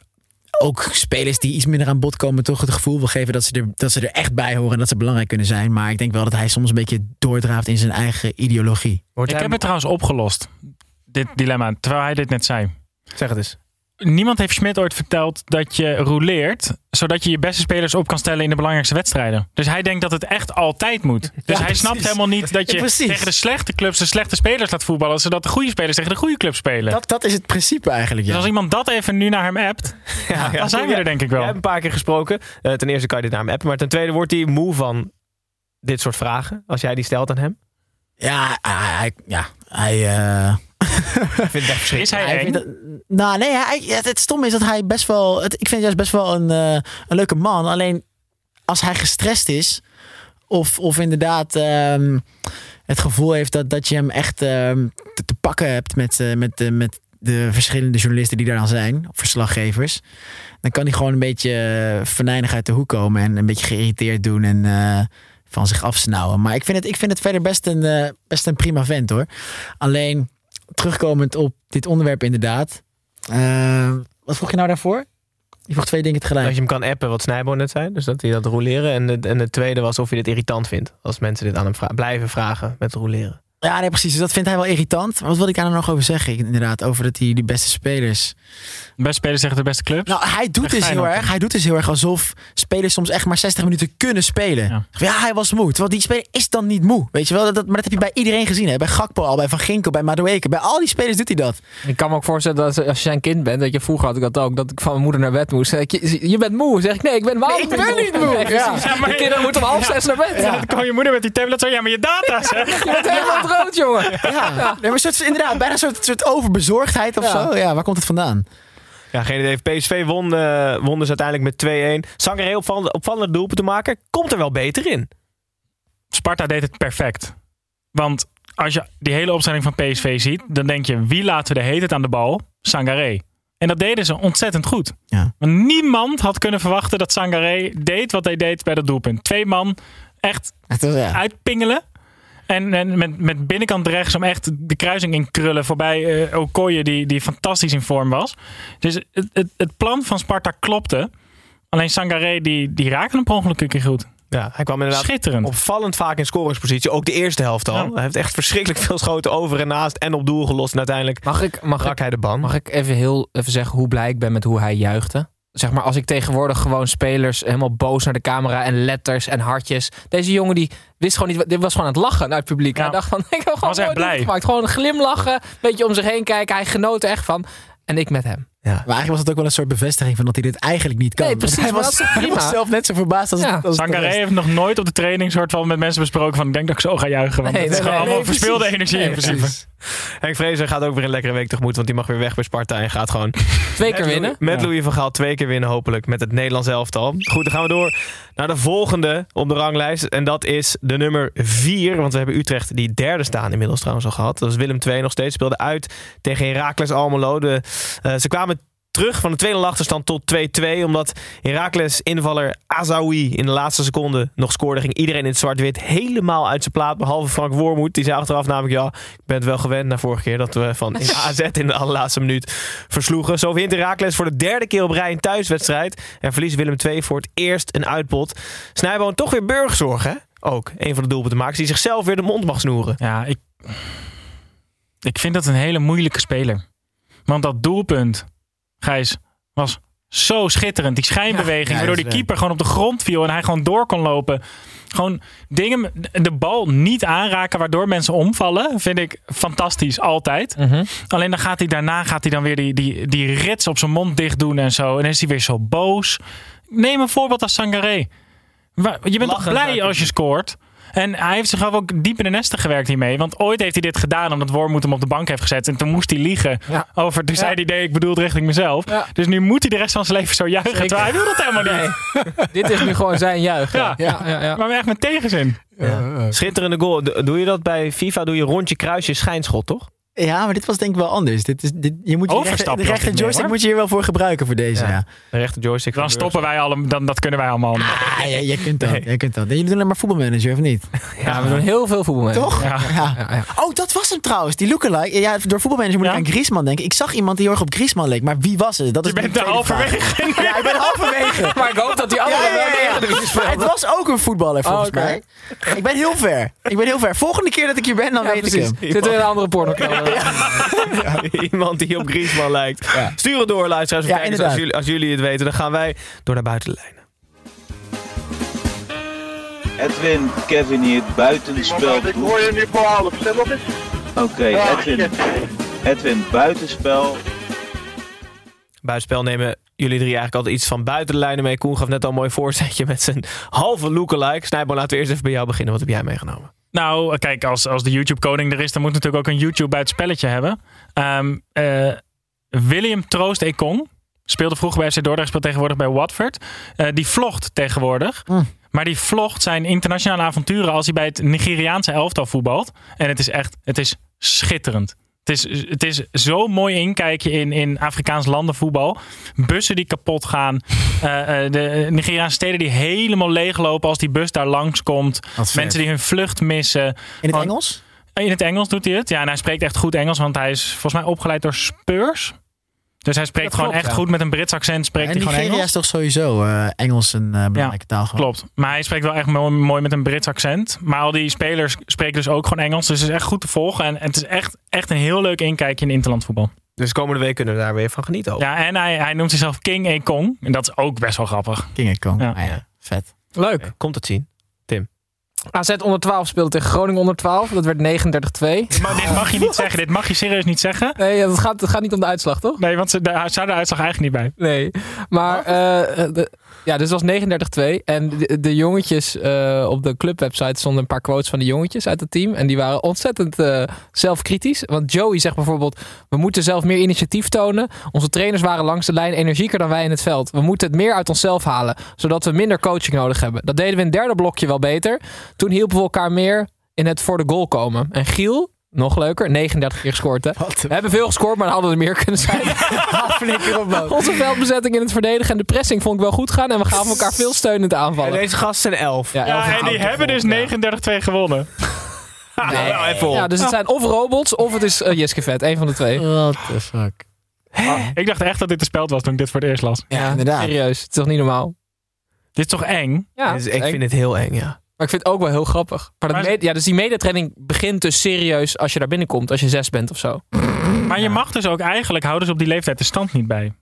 ook spelers die iets minder aan bod komen, toch het gevoel wil geven dat ze, er, dat ze er echt bij horen en dat ze belangrijk kunnen zijn. Maar ik denk wel dat hij soms een beetje doordraaft in zijn eigen ideologie. Wordt Ik hij- heb het trouwens opgelost, dit dilemma, terwijl hij dit net zei. Zeg het eens. Niemand heeft Schmidt ooit verteld dat je rouleert, zodat je je beste spelers op kan stellen in de belangrijkste wedstrijden. Dus hij denkt dat het echt altijd moet. [LAUGHS] Dus Ja, hij precies. snapt helemaal niet dat je Ja, tegen de slechte clubs de slechte spelers laat voetballen, zodat de goede spelers tegen de goede clubs spelen. Dat, dat is het principe eigenlijk. Dus Ja. als iemand dat even nu naar hem appt, [LAUGHS] Ja, dan zijn we er denk ik wel. hebt een paar keer gesproken. Eh, ten eerste kan je dit naar hem appen. Maar ten tweede wordt hij moe van dit soort vragen. Als jij die stelt aan hem. Ja, hij, hij- ja, hij. eh, Ik vind het echt Is hij dat- nou, nee, hij, het, het stomme is dat hij best wel. Het, ik vind juist best wel een, eh, een leuke man. Alleen als hij gestrest is, of, of inderdaad ehm, het gevoel heeft dat, dat je hem echt ehm, te, te pakken hebt met, eh, met, de met de verschillende journalisten die daar dan zijn, of verslaggevers, dan kan hij gewoon een beetje eh, venijnig uit de hoek komen en een beetje geïrriteerd doen en eh, van zich afsnauwen. Maar ik vind het, ik vind het verder best een, eh, best een prima vent hoor. Alleen terugkomend op dit onderwerp inderdaad. Eh, wat vroeg je nou daarvoor? Je vroeg twee dingen tegelijk. Dat je hem kan appen, wat Snijbo net zei. Dus dat hij dat roleren. En de, en de tweede was of je dit irritant vindt. Als mensen dit aan hem blijven vragen met roleren. Ja, nee, precies. Dus dat vindt hij wel irritant. Maar wat wil ik daar nou nog over zeggen? Inderdaad, over dat hij die beste spelers. De beste spelers tegen de beste clubs. Nou, hij doet Echt dus heel erg. Hij doet dus heel erg alsof spelers soms echt maar 60 minuten kunnen spelen. Ja. Ja, hij was moe. Terwijl die speler is dan niet moe. Weet je wel? Dat, dat- maar dat heb je bij iedereen gezien. Hè? Bij Gakpo al, bij Van Ginkel, bij Madueke. Bij al die spelers doet hij dat. Ik kan me ook voorstellen dat als je zijn kind bent, dat je vroeger had ik dat ook, dat ik van mijn moeder naar bed moest. Ik, je, je bent moe. Zeg ik, nee, ik ben wel Nee, ik ben niet moe. Nee, Ja. precies. De kinderen moeten om half zes naar bed. Ja, dan kwam je moeder met die tablet zo, ja, maar je data zeg. [LAUGHS] Rood, jongen. [LAUGHS] Ja, Nee, maar soort, inderdaad, bijna een soort, soort overbezorgdheid of Ja. zo. Ja, waar komt het vandaan? Ja, geen idee. PSV won, eh, won dus uiteindelijk met 2-1. Sangaré opvallende, opvallende doelpunt te maken. Komt er wel beter in. Sparta deed het perfect. Want als je die hele opstelling van PSV ziet, dan denk je, wie laten we de heet het aan de bal? Sangaré. En dat deden ze ontzettend goed. Ja. Want niemand had kunnen verwachten dat Sangaré deed wat hij deed bij dat doelpunt. Twee man echt ja. uitpingelen. En, en met, met binnenkant rechts om echt de kruising in krullen voorbij eh Okoye die, die fantastisch in vorm was. Dus het, het, het plan van Sparta klopte. Alleen Sangaré die, die raakte hem per ongeluk een keer goed. Ja, hij kwam inderdaad Schitterend. opvallend vaak in scoringspositie. Ook de eerste helft al. Ja. Hij heeft echt verschrikkelijk veel schoten over en naast en op doel gelost. En uiteindelijk Mag ik, mag rak ik, hij de ban. mag ik even heel even zeggen hoe blij ik ben met hoe hij juichte? Zeg maar, als ik tegenwoordig gewoon spelers helemaal boos naar de camera en letters en hartjes. Deze jongen die wist gewoon niet, dit was gewoon aan het lachen naar het publiek. Ja. Hij dacht van, [LAUGHS] ik heb gewoon Was echt blij. gemaakt. Gewoon glimlachen, een beetje om zich heen kijken. Hij genoot er echt van. En ik met hem. Ja. Maar eigenlijk was het ook wel een soort bevestiging van dat hij dit eigenlijk niet kan. Nee, precies, Hij was, hij zelf net zo verbaasd als, Ja. als Sangaré heeft nog nooit op de training soort van met mensen besproken van ik denk dat ik zo ga juichen. Want Nee, het is gewoon nee, allemaal precies. energie in principe. precies. Henk Vrezer gaat ook weer een lekkere week tegemoet. Want die mag weer weg bij Sparta. En gaat gewoon [LAUGHS] Twee keer winnen. met Ja. Louis van Gaal twee keer winnen hopelijk. Met het Nederlands elftal. Goed, dan gaan we door naar de volgende op de ranglijst. En dat is de nummer vier. Want we hebben Utrecht die derde staan inmiddels trouwens al gehad. Dat is Willem II nog steeds. Speelde uit tegen Heracles Almelo. De, eh, ze kwamen terug van de tweede achterstand tot 2-2. Omdat Heracles invaller Azaoui in de laatste seconde nog scoorde. Ging iedereen in het zwart-wit helemaal uit zijn plaat. Behalve Frank Wormoed. Die zei achteraf namelijk... Ja, ik ben het wel gewend na vorige keer dat we van in AZ [LAUGHS] in de allerlaatste minuut versloegen. Zo wint Heracles voor de derde keer op rij een thuiswedstrijd. En verliest Willem II voor het eerst een uitpot. Snijboon toch weer burgzorg hè? ook een van de doelpuntenmakers die zichzelf weer de mond mag snoeren. Ja, ik, ik vind dat een hele moeilijke speler. Want dat doelpunt, Gijs, was zo schitterend. Die schijnbeweging, Ja, waardoor die keeper gewoon op de grond viel en hij gewoon door kon lopen. Gewoon dingen, de bal niet aanraken waardoor mensen omvallen, vind ik fantastisch, altijd. Mhm. Alleen dan gaat hij daarna gaat hij dan weer die, die, die rits op zijn mond dicht doen en zo. En dan is hij weer zo boos. Neem een voorbeeld als Sangaré. Je bent toch blij als je scoort? En hij heeft zichzelf ook diep in de nesten gewerkt hiermee. Want ooit heeft hij dit gedaan omdat Wormoed hem op de bank heeft gezet. En toen moest hij liegen Ja. over... Toen Ja. zei hij, nee, ik bedoel het richting mezelf. Ja. Dus nu moet hij de rest van zijn leven zo juichen. Zeker. Terwijl hij wil dat helemaal niet. [LAUGHS] Dit is nu gewoon zijn juich. Ja, Ja. ja. Maar echt met tegenzin. Schitterende goal. Do- Doe je dat bij FIFA? Doe je rondje kruisje schijnschot, toch? Ja, maar dit was denk ik wel anders. Dit is, dit, je moet je rechter, de rechter joystick moet je hier wel voor gebruiken voor deze. Ja. De rechter joystick. Dan stoppen wij allemaal... Dan, dat kunnen wij allemaal. Ah, jij, jij kunt dat. Jij kunt dat. Jullie doen alleen maar voetbalmanager, of niet? [LAUGHS] Ja, we doen heel veel voetbal mee. Toch? Ja. Ja. Ja, ja. Oh, dat was hem trouwens. Die lookalike. Ja, door voetbalmanager moet Ja? ik aan Griezmann denken. Ik zag iemand die heel erg op Griezmann leek. Maar wie was het? Dat is Je bent er vraag. halverwege. Ja, ik ben halverwege. [LAUGHS] Maar ik hoop dat die andere Ja, ja, wel ja, de ja. Het was ook een voetballer volgens Oh, mij. Ik ben heel ver. Ik ben heel ver. Volgende keer dat ik hier ben, dan Ja, weet precies. ik hem. Zit er in een andere porno Iemand die op Griezmann lijkt. Stuur het door, luisteraars. Ja, kijkers. als, jullie, als jullie het weten, dan gaan wij door naar buitenlijnen. Edwin, Kevin hier, buitenspel. Ik hoor je nu voor half. Op eens. Oké, Edwin. Edwin, buitenspel. Buitenspel nemen jullie drie eigenlijk altijd iets van buiten de lijnen mee. Koen gaf net al een mooi voorzetje met zijn halve lookalike. Snijboom, laten we eerst even bij jou beginnen. Wat heb jij meegenomen? Nou, kijk, als, als de YouTube-koning er is, dan moet natuurlijk ook een YouTube bij het spelletje hebben. Ehm, eh, William Troost Ekong speelde vroeger bij FC Dordrecht, speelt tegenwoordig bij Watford. Eh, die vlogt tegenwoordig. Maar die vlogt zijn internationale avonturen als hij bij het Nigeriaanse elftal voetbalt. En het is echt, het is schitterend. Het is, het is zo'n mooi inkijkje in, in Afrikaans landenvoetbal. Bussen die kapot gaan. [LAUGHS] Eh, eh, de Nigeriaanse steden die helemaal leeglopen als die bus daar langskomt. Vet. Mensen die hun vlucht missen. In het Engels? In het Engels doet hij het. Ja, en hij spreekt echt goed Engels, want hij is volgens mij opgeleid door Spurs. Dus hij spreekt gewoon klopt, echt ja. goed met een Brits accent. Spreekt En hij gewoon Engels. is toch sowieso eh, Engels een eh, belangrijke taal. gewoon. Klopt. Maar hij spreekt wel echt mooi, mooi met een Brits accent. Maar al die spelers spreken dus ook gewoon Engels. Dus het is echt goed te volgen. En het is echt, echt een heel leuk inkijkje in interlandvoetbal. Dus komende week kunnen we daar weer van genieten. Ook. Ja, en hij, hij noemt zichzelf King Ekong. En dat is ook best wel grappig. King en Kong. Ja. Ah ja, vet. Leuk. Komt het zien. AZ onder 12 speelde tegen Groningen onder 12. Dat werd 39-2. Maar dit mag je niet zeggen. Dit mag je serieus niet zeggen. Nee, het gaat, het gaat niet om de uitslag, toch? Nee, want ze, daar staat de uitslag eigenlijk niet bij. Nee. Maar eh, de, ja, dus het was 39-2. En de, jongetjes eh, op de clubwebsite stonden een paar quotes van de jongetjes uit het team. En die waren ontzettend eh, zelfkritisch. Want Joey zegt bijvoorbeeld: We moeten zelf meer initiatief tonen. Onze trainers waren langs de lijn energieker dan wij in het veld. We moeten het meer uit onszelf halen, zodat we minder coaching nodig hebben. Dat deden we in het derde blokje wel beter. Toen hielpen we elkaar meer in het voor de goal komen. En Giel. Nog leuker, 39 keer gescoord hè. We hebben veel gescoord, maar dan hadden er meer kunnen zijn. [LAUGHS] Onze veldbezetting in het verdedigen en de pressing vond ik wel goed gaan. En we gaven elkaar veel steun in En aanvallen. deze gasten zijn elf. Ja, elf Ja, en die hebben dus gevolgd, 39-2 gewonnen. [LAUGHS] Nou, even op. Ja, dus het zijn of robots of het is uh, Jiske Vet. Een van de twee. What the fuck. Ik dacht echt dat dit de speld was toen ik dit voor het eerst las. Ja, inderdaad. Serieus, het is toch niet normaal? Dit is toch eng? Ja, Dus het ik vind het heel eng, ja. Maar ik vind het ook wel heel grappig. Maar dat Maar- ja, dus die mediatraining begint dus serieus als je daar binnenkomt. Als je zes bent of zo. Maar je mag dus ook eigenlijk, houden ze op die leeftijd de stand niet bij.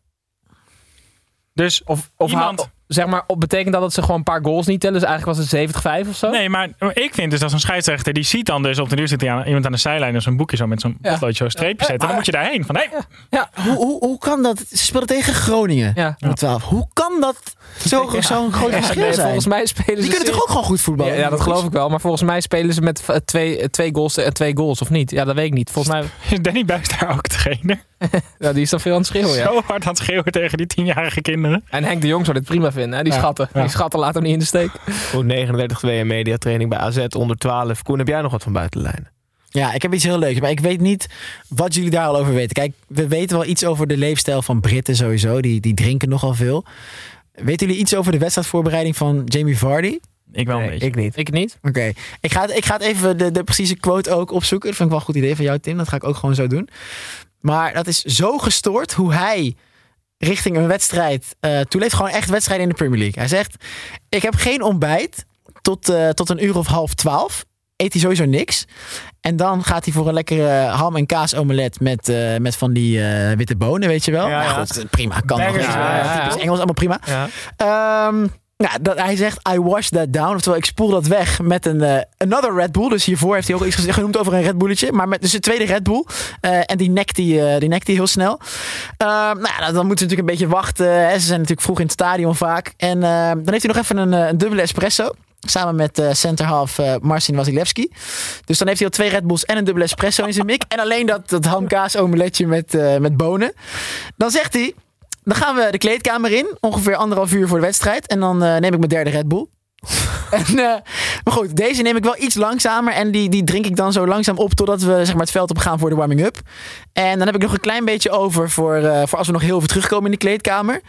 Dus Of, of Iemand- zeg maar, op- betekent dat dat ze gewoon een paar goals niet tellen? Dus eigenlijk was het 70-5 of zo? Nee, maar ik vind dus als een scheidsrechter die ziet dan dus op de duur zit hij aan, iemand aan de zijlijn en zo'n boekje zo met zo'n Ja. potloodje zo'n streepje zetten. Dan moet je daarheen. Van, hey, Hoe, hoe, hoe kan dat? Ze speelden tegen Groningen. Ja. Met 12. Hoe kan dat zo- zo'n groot Ja, verschil nee, zijn? volgens mij spelen Die ze... kunnen toch ook gewoon goed voetballen? ja, dat geloof ik wel. Maar volgens mij spelen ze met eh, twee, eh, twee goals en twee goals, of niet? Ja, dat weet ik niet. Volgens mij, is Danny Buis daar ook trainer? [LAUGHS] ja, die is dan veel aan het schreeuwen, ja. Zo hard aan het schreeuwen tegen die tienjarige kinderen. En Henk de Jong zou dit prima vinden. Hè? Die Ja, schatten. ja. Die schatten laten hem niet in de steek. Goed, 39-2 en mediatraining bij AZ onder 12. Koen, heb jij nog wat van buitenlijnen? Ja, ik heb iets heel leuks. Maar ik weet niet wat jullie daar al over weten. Kijk, we weten wel iets over de leefstijl van Britten sowieso. Die, die drinken nogal veel. Weten jullie iets over de wedstrijdvoorbereiding van Jamie Vardy? Ik wel een Nee, beetje. ik niet. Ik niet. Oké, ik, ga ik ga het even de, de precieze quote ook opzoeken. Dat vind ik wel een goed idee van jou, Tim. Dat ga ik ook gewoon zo doen. Maar dat is zo gestoord hoe hij richting een wedstrijd uh, toeleeft. Gewoon echt wedstrijden in de Premier League. Hij zegt, ik heb geen ontbijt tot, eh, tot een uur of half twaalf. Eet hij sowieso niks. En dan gaat hij voor een lekkere ham- en kaas omelet met, eh, met van die eh, witte bonen, weet je wel. Ja, Ja, ja. goed, prima. Kan nog. Ja. Engels, allemaal prima. Ehm, ja, dat, hij zegt, I wash that down. Oftewel, ik spoel dat weg met een eh, another Red Bull. Dus hiervoor heeft hij ook iets genoemd over een Red Bulletje. Maar met dus de tweede Red Bull. En die nekt hij, eh, die nekt hij heel snel. Ehm, nou ja, dan moeten ze natuurlijk een beetje wachten. Hè. Ze zijn natuurlijk vroeg in het stadion vaak. En eh, dan heeft hij nog even een, een dubbele espresso. Samen met eh center half eh, Marcin Wasilewski. Dus dan heeft hij al twee Red Bulls en een dubbele espresso in zijn mik. En alleen dat, dat hamkaas omeletje met, eh, met bonen. Dan zegt hij, dan gaan we de kleedkamer in. Ongeveer anderhalf uur voor de wedstrijd. En dan eh, neem ik mijn derde Red Bull. [LAUGHS] en, eh, maar goed, deze neem ik wel iets langzamer. En die, die drink ik dan zo langzaam op totdat we zeg maar, het veld op gaan voor de warming-up. En dan heb ik nog een klein beetje over voor, eh, voor als we nog heel veel terugkomen in de kleedkamer.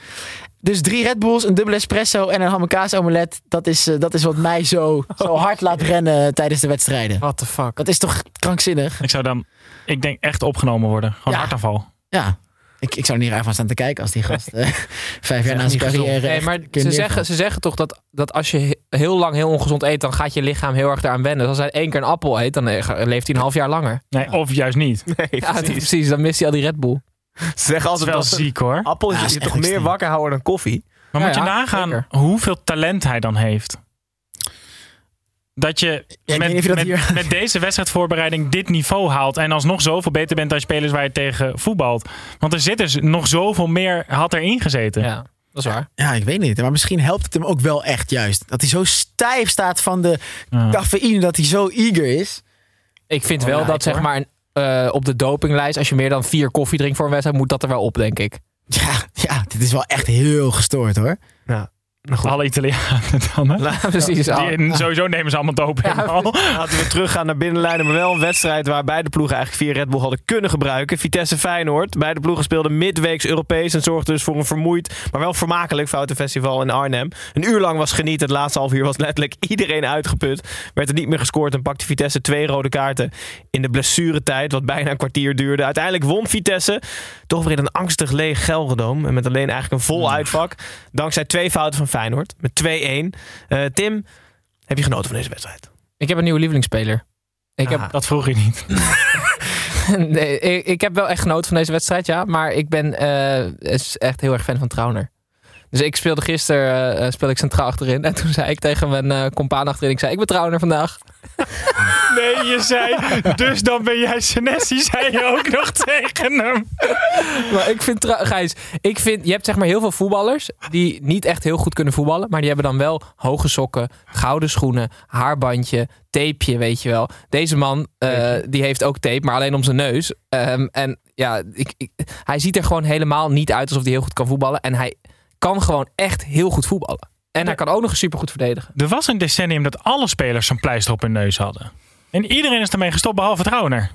Dus drie Red Bulls, een dubbele espresso en een ham en kaas omelet. Dat is, eh, dat is wat mij zo, [LAUGHS] zo hard laat rennen tijdens de wedstrijden. What the fuck. Dat is toch krankzinnig? Ik zou dan, ik denk echt opgenomen worden. Gewoon Ja. hartaanval. Ja. Ik, ik zou er niet raar van staan te kijken als die gast eh, [LAUGHS] vijf jaar na zijn carrière. Nee, maar ze zeggen, ze zeggen toch dat, dat als je he- heel lang heel ongezond eet, dan gaat je lichaam heel erg daaraan wennen. Dus als hij één keer een appel eet, dan eh, leeft hij een half jaar langer. Nee, of juist niet. Nee, [LAUGHS] Ja, precies. precies. Dan mist hij al die Red Bull. Ze zeggen Dat is altijd wel dat ziek hoor. appel is, Ja, is je toch meer wakker houden dan koffie. Maar Ja, moet je ja, nagaan zeker. hoeveel talent hij dan heeft. Dat je met, je dat met, hier- met deze wedstrijdvoorbereiding dit niveau haalt. En alsnog zoveel beter bent dan spelers waar je tegen voetbalt. Want er zit dus nog zoveel meer had erin gezeten. Ja, dat is waar. Ja, ik weet niet. Maar misschien helpt het hem ook wel echt juist. Dat hij zo stijf staat van de Ja. cafeïne, dat hij zo eager is. Ik vind Oh, wel ja, dat zeg hoor. maar eh, op de dopinglijst, als je meer dan vier koffie drinkt voor een wedstrijd, moet dat er wel op, denk ik. Ja, ja, dit is wel echt heel gestoord hoor. Ja. Nou goed. Alle Italianen dan. Hè? Precies. Die- sowieso nemen ze allemaal doping. Ja. Laten we teruggaan naar binnenlijnen. Maar wel een wedstrijd waar beide ploegen eigenlijk vier Red Bull hadden kunnen gebruiken. Vitesse Feyenoord. Beide ploegen speelden midweeks Europees. En zorgden dus voor een vermoeid, maar wel vermakelijk foutenfestival in Arnhem. Een uur lang was genieten. Het laatste half uur was letterlijk [LAUGHS] iedereen uitgeput. Werd er niet meer gescoord en pakte Vitesse twee rode kaarten in de blessuretijd. Wat bijna een kwartier duurde. Uiteindelijk won Vitesse. Toch weer in een angstig leeg Gelredome. En met alleen eigenlijk een vol uitvak. Dankzij twee fouten van Feyenoord. Met 2-1. Eh, Tim, heb je genoten van deze wedstrijd? Ik heb een nieuwe lievelingsspeler. Ik heb, Ah. Dat vroeg je niet. [LAUGHS] nee, ik, ik heb wel echt genoten van deze wedstrijd, ja. Maar ik ben is echt heel erg fan van Trauner. Dus ik speelde gisteren eh, speelde ik centraal achterin. En toen zei ik tegen mijn eh compaan achterin, ik zei, ik ben Trauner vandaag. [LAUGHS] Nee, je zei, dus dan ben jij Senesi, zei je ook nog [LAUGHS] tegen hem. Maar ik vind, Gijs, ik vind, je hebt zeg maar heel veel voetballers die niet echt heel goed kunnen voetballen. Maar die hebben dan wel hoge sokken, gouden schoenen, haarbandje, tapeje, weet je wel. Deze man, eh, die heeft ook tape, maar alleen om zijn neus. Ehm, en ja, ik, ik- hij ziet er gewoon helemaal niet uit alsof hij heel goed kan voetballen. En hij kan gewoon echt heel goed voetballen. En hij kan ook nog eens supergoed verdedigen. Er was een decennium dat alle spelers zo'n pleister op hun neus hadden. En iedereen is ermee gestopt, behalve Trauner.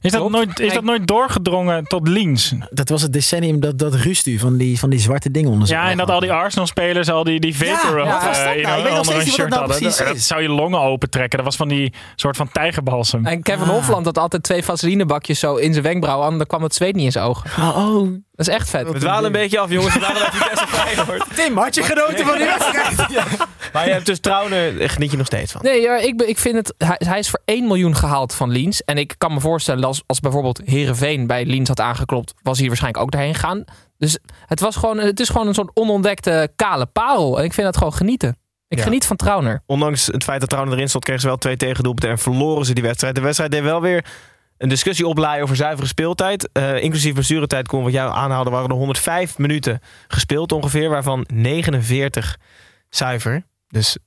Is dat, Klopt. nooit, is dat nooit doorgedrongen tot Liens? Dat was het decennium dat, dat Rustu van die, van die zwarte dingen onder zich Ja, en dat al die Arsenal-spelers al die, die vapor Ja, eh, in nou? Ik weet een- nog steeds wat shirt dat nou Dat, zou je longen opentrekken. Dat was van die soort van tijgerbalsem. En Kevin Ah. Hofland had altijd twee vaselinebakjes zo in zijn wenkbrauwen. En dan kwam het zweet niet in zijn ogen. Oh, Dat is echt vet. We dwalen een beetje af, jongens. We dwalen bij Vitesse Feyenoord. Tim, had je genoten van die wedstrijd? [LAUGHS] Ja. Maar je hebt dus Trouwner, daar geniet je nog steeds van. Nee, ja, ik, ben- ik vind het. Hij, hij is voor 1 miljoen gehaald van Liens. En ik kan me voorstellen, als, als bijvoorbeeld Herenveen bij Liens had aangeklopt, was hij waarschijnlijk ook daarheen gegaan. Dus het, was gewoon, het is gewoon een soort onontdekte kale parel. En ik vind dat gewoon genieten. Ik Ja. geniet van Trauner. Ondanks het feit dat Trouwner erin stond, kregen ze wel twee tegendoelpunten en verloren ze die wedstrijd. De wedstrijd deed wel weer een discussie oplaaien over zuivere speeltijd. Eh, inclusief blessuretijd, kon wat jou aanhaalde, waren er 105 minuten gespeeld ongeveer, waarvan 49 zuiver. Dus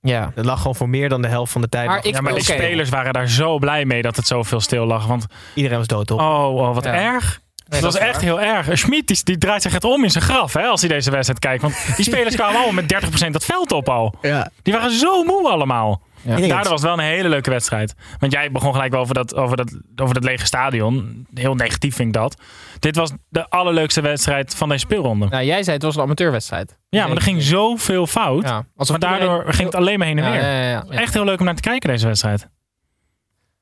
Ja. dat lag gewoon voor meer dan de helft van de tijd. Maar ik- Ja, maar oké. spelers waren daar zo blij mee dat het zoveel stil lag. Want Iedereen was dood op. oh, oh wat Ja. erg. Nee, dat was is echt waar. heel erg. Schmid die, die draait zich echt om in zijn graf hè, als hij deze wedstrijd kijkt. Want die [LAUGHS] spelers kwamen allemaal met 30% dat veld op al. Ja. Die waren zo moe allemaal. Ja. Ik denk Daardoor was het wel een hele leuke wedstrijd. Want jij begon gelijk wel over dat, over, dat, over dat lege stadion. Heel negatief vind ik dat. Dit was de allerleukste wedstrijd van deze speelronde. Nou, jij zei het was een amateurwedstrijd. Ja, maar er ging zoveel fout. Ja. Maar daardoor iedereen- ging het alleen maar heen en Ja, weer. ja, ja, ja. Echt heel leuk om naar te kijken, deze wedstrijd.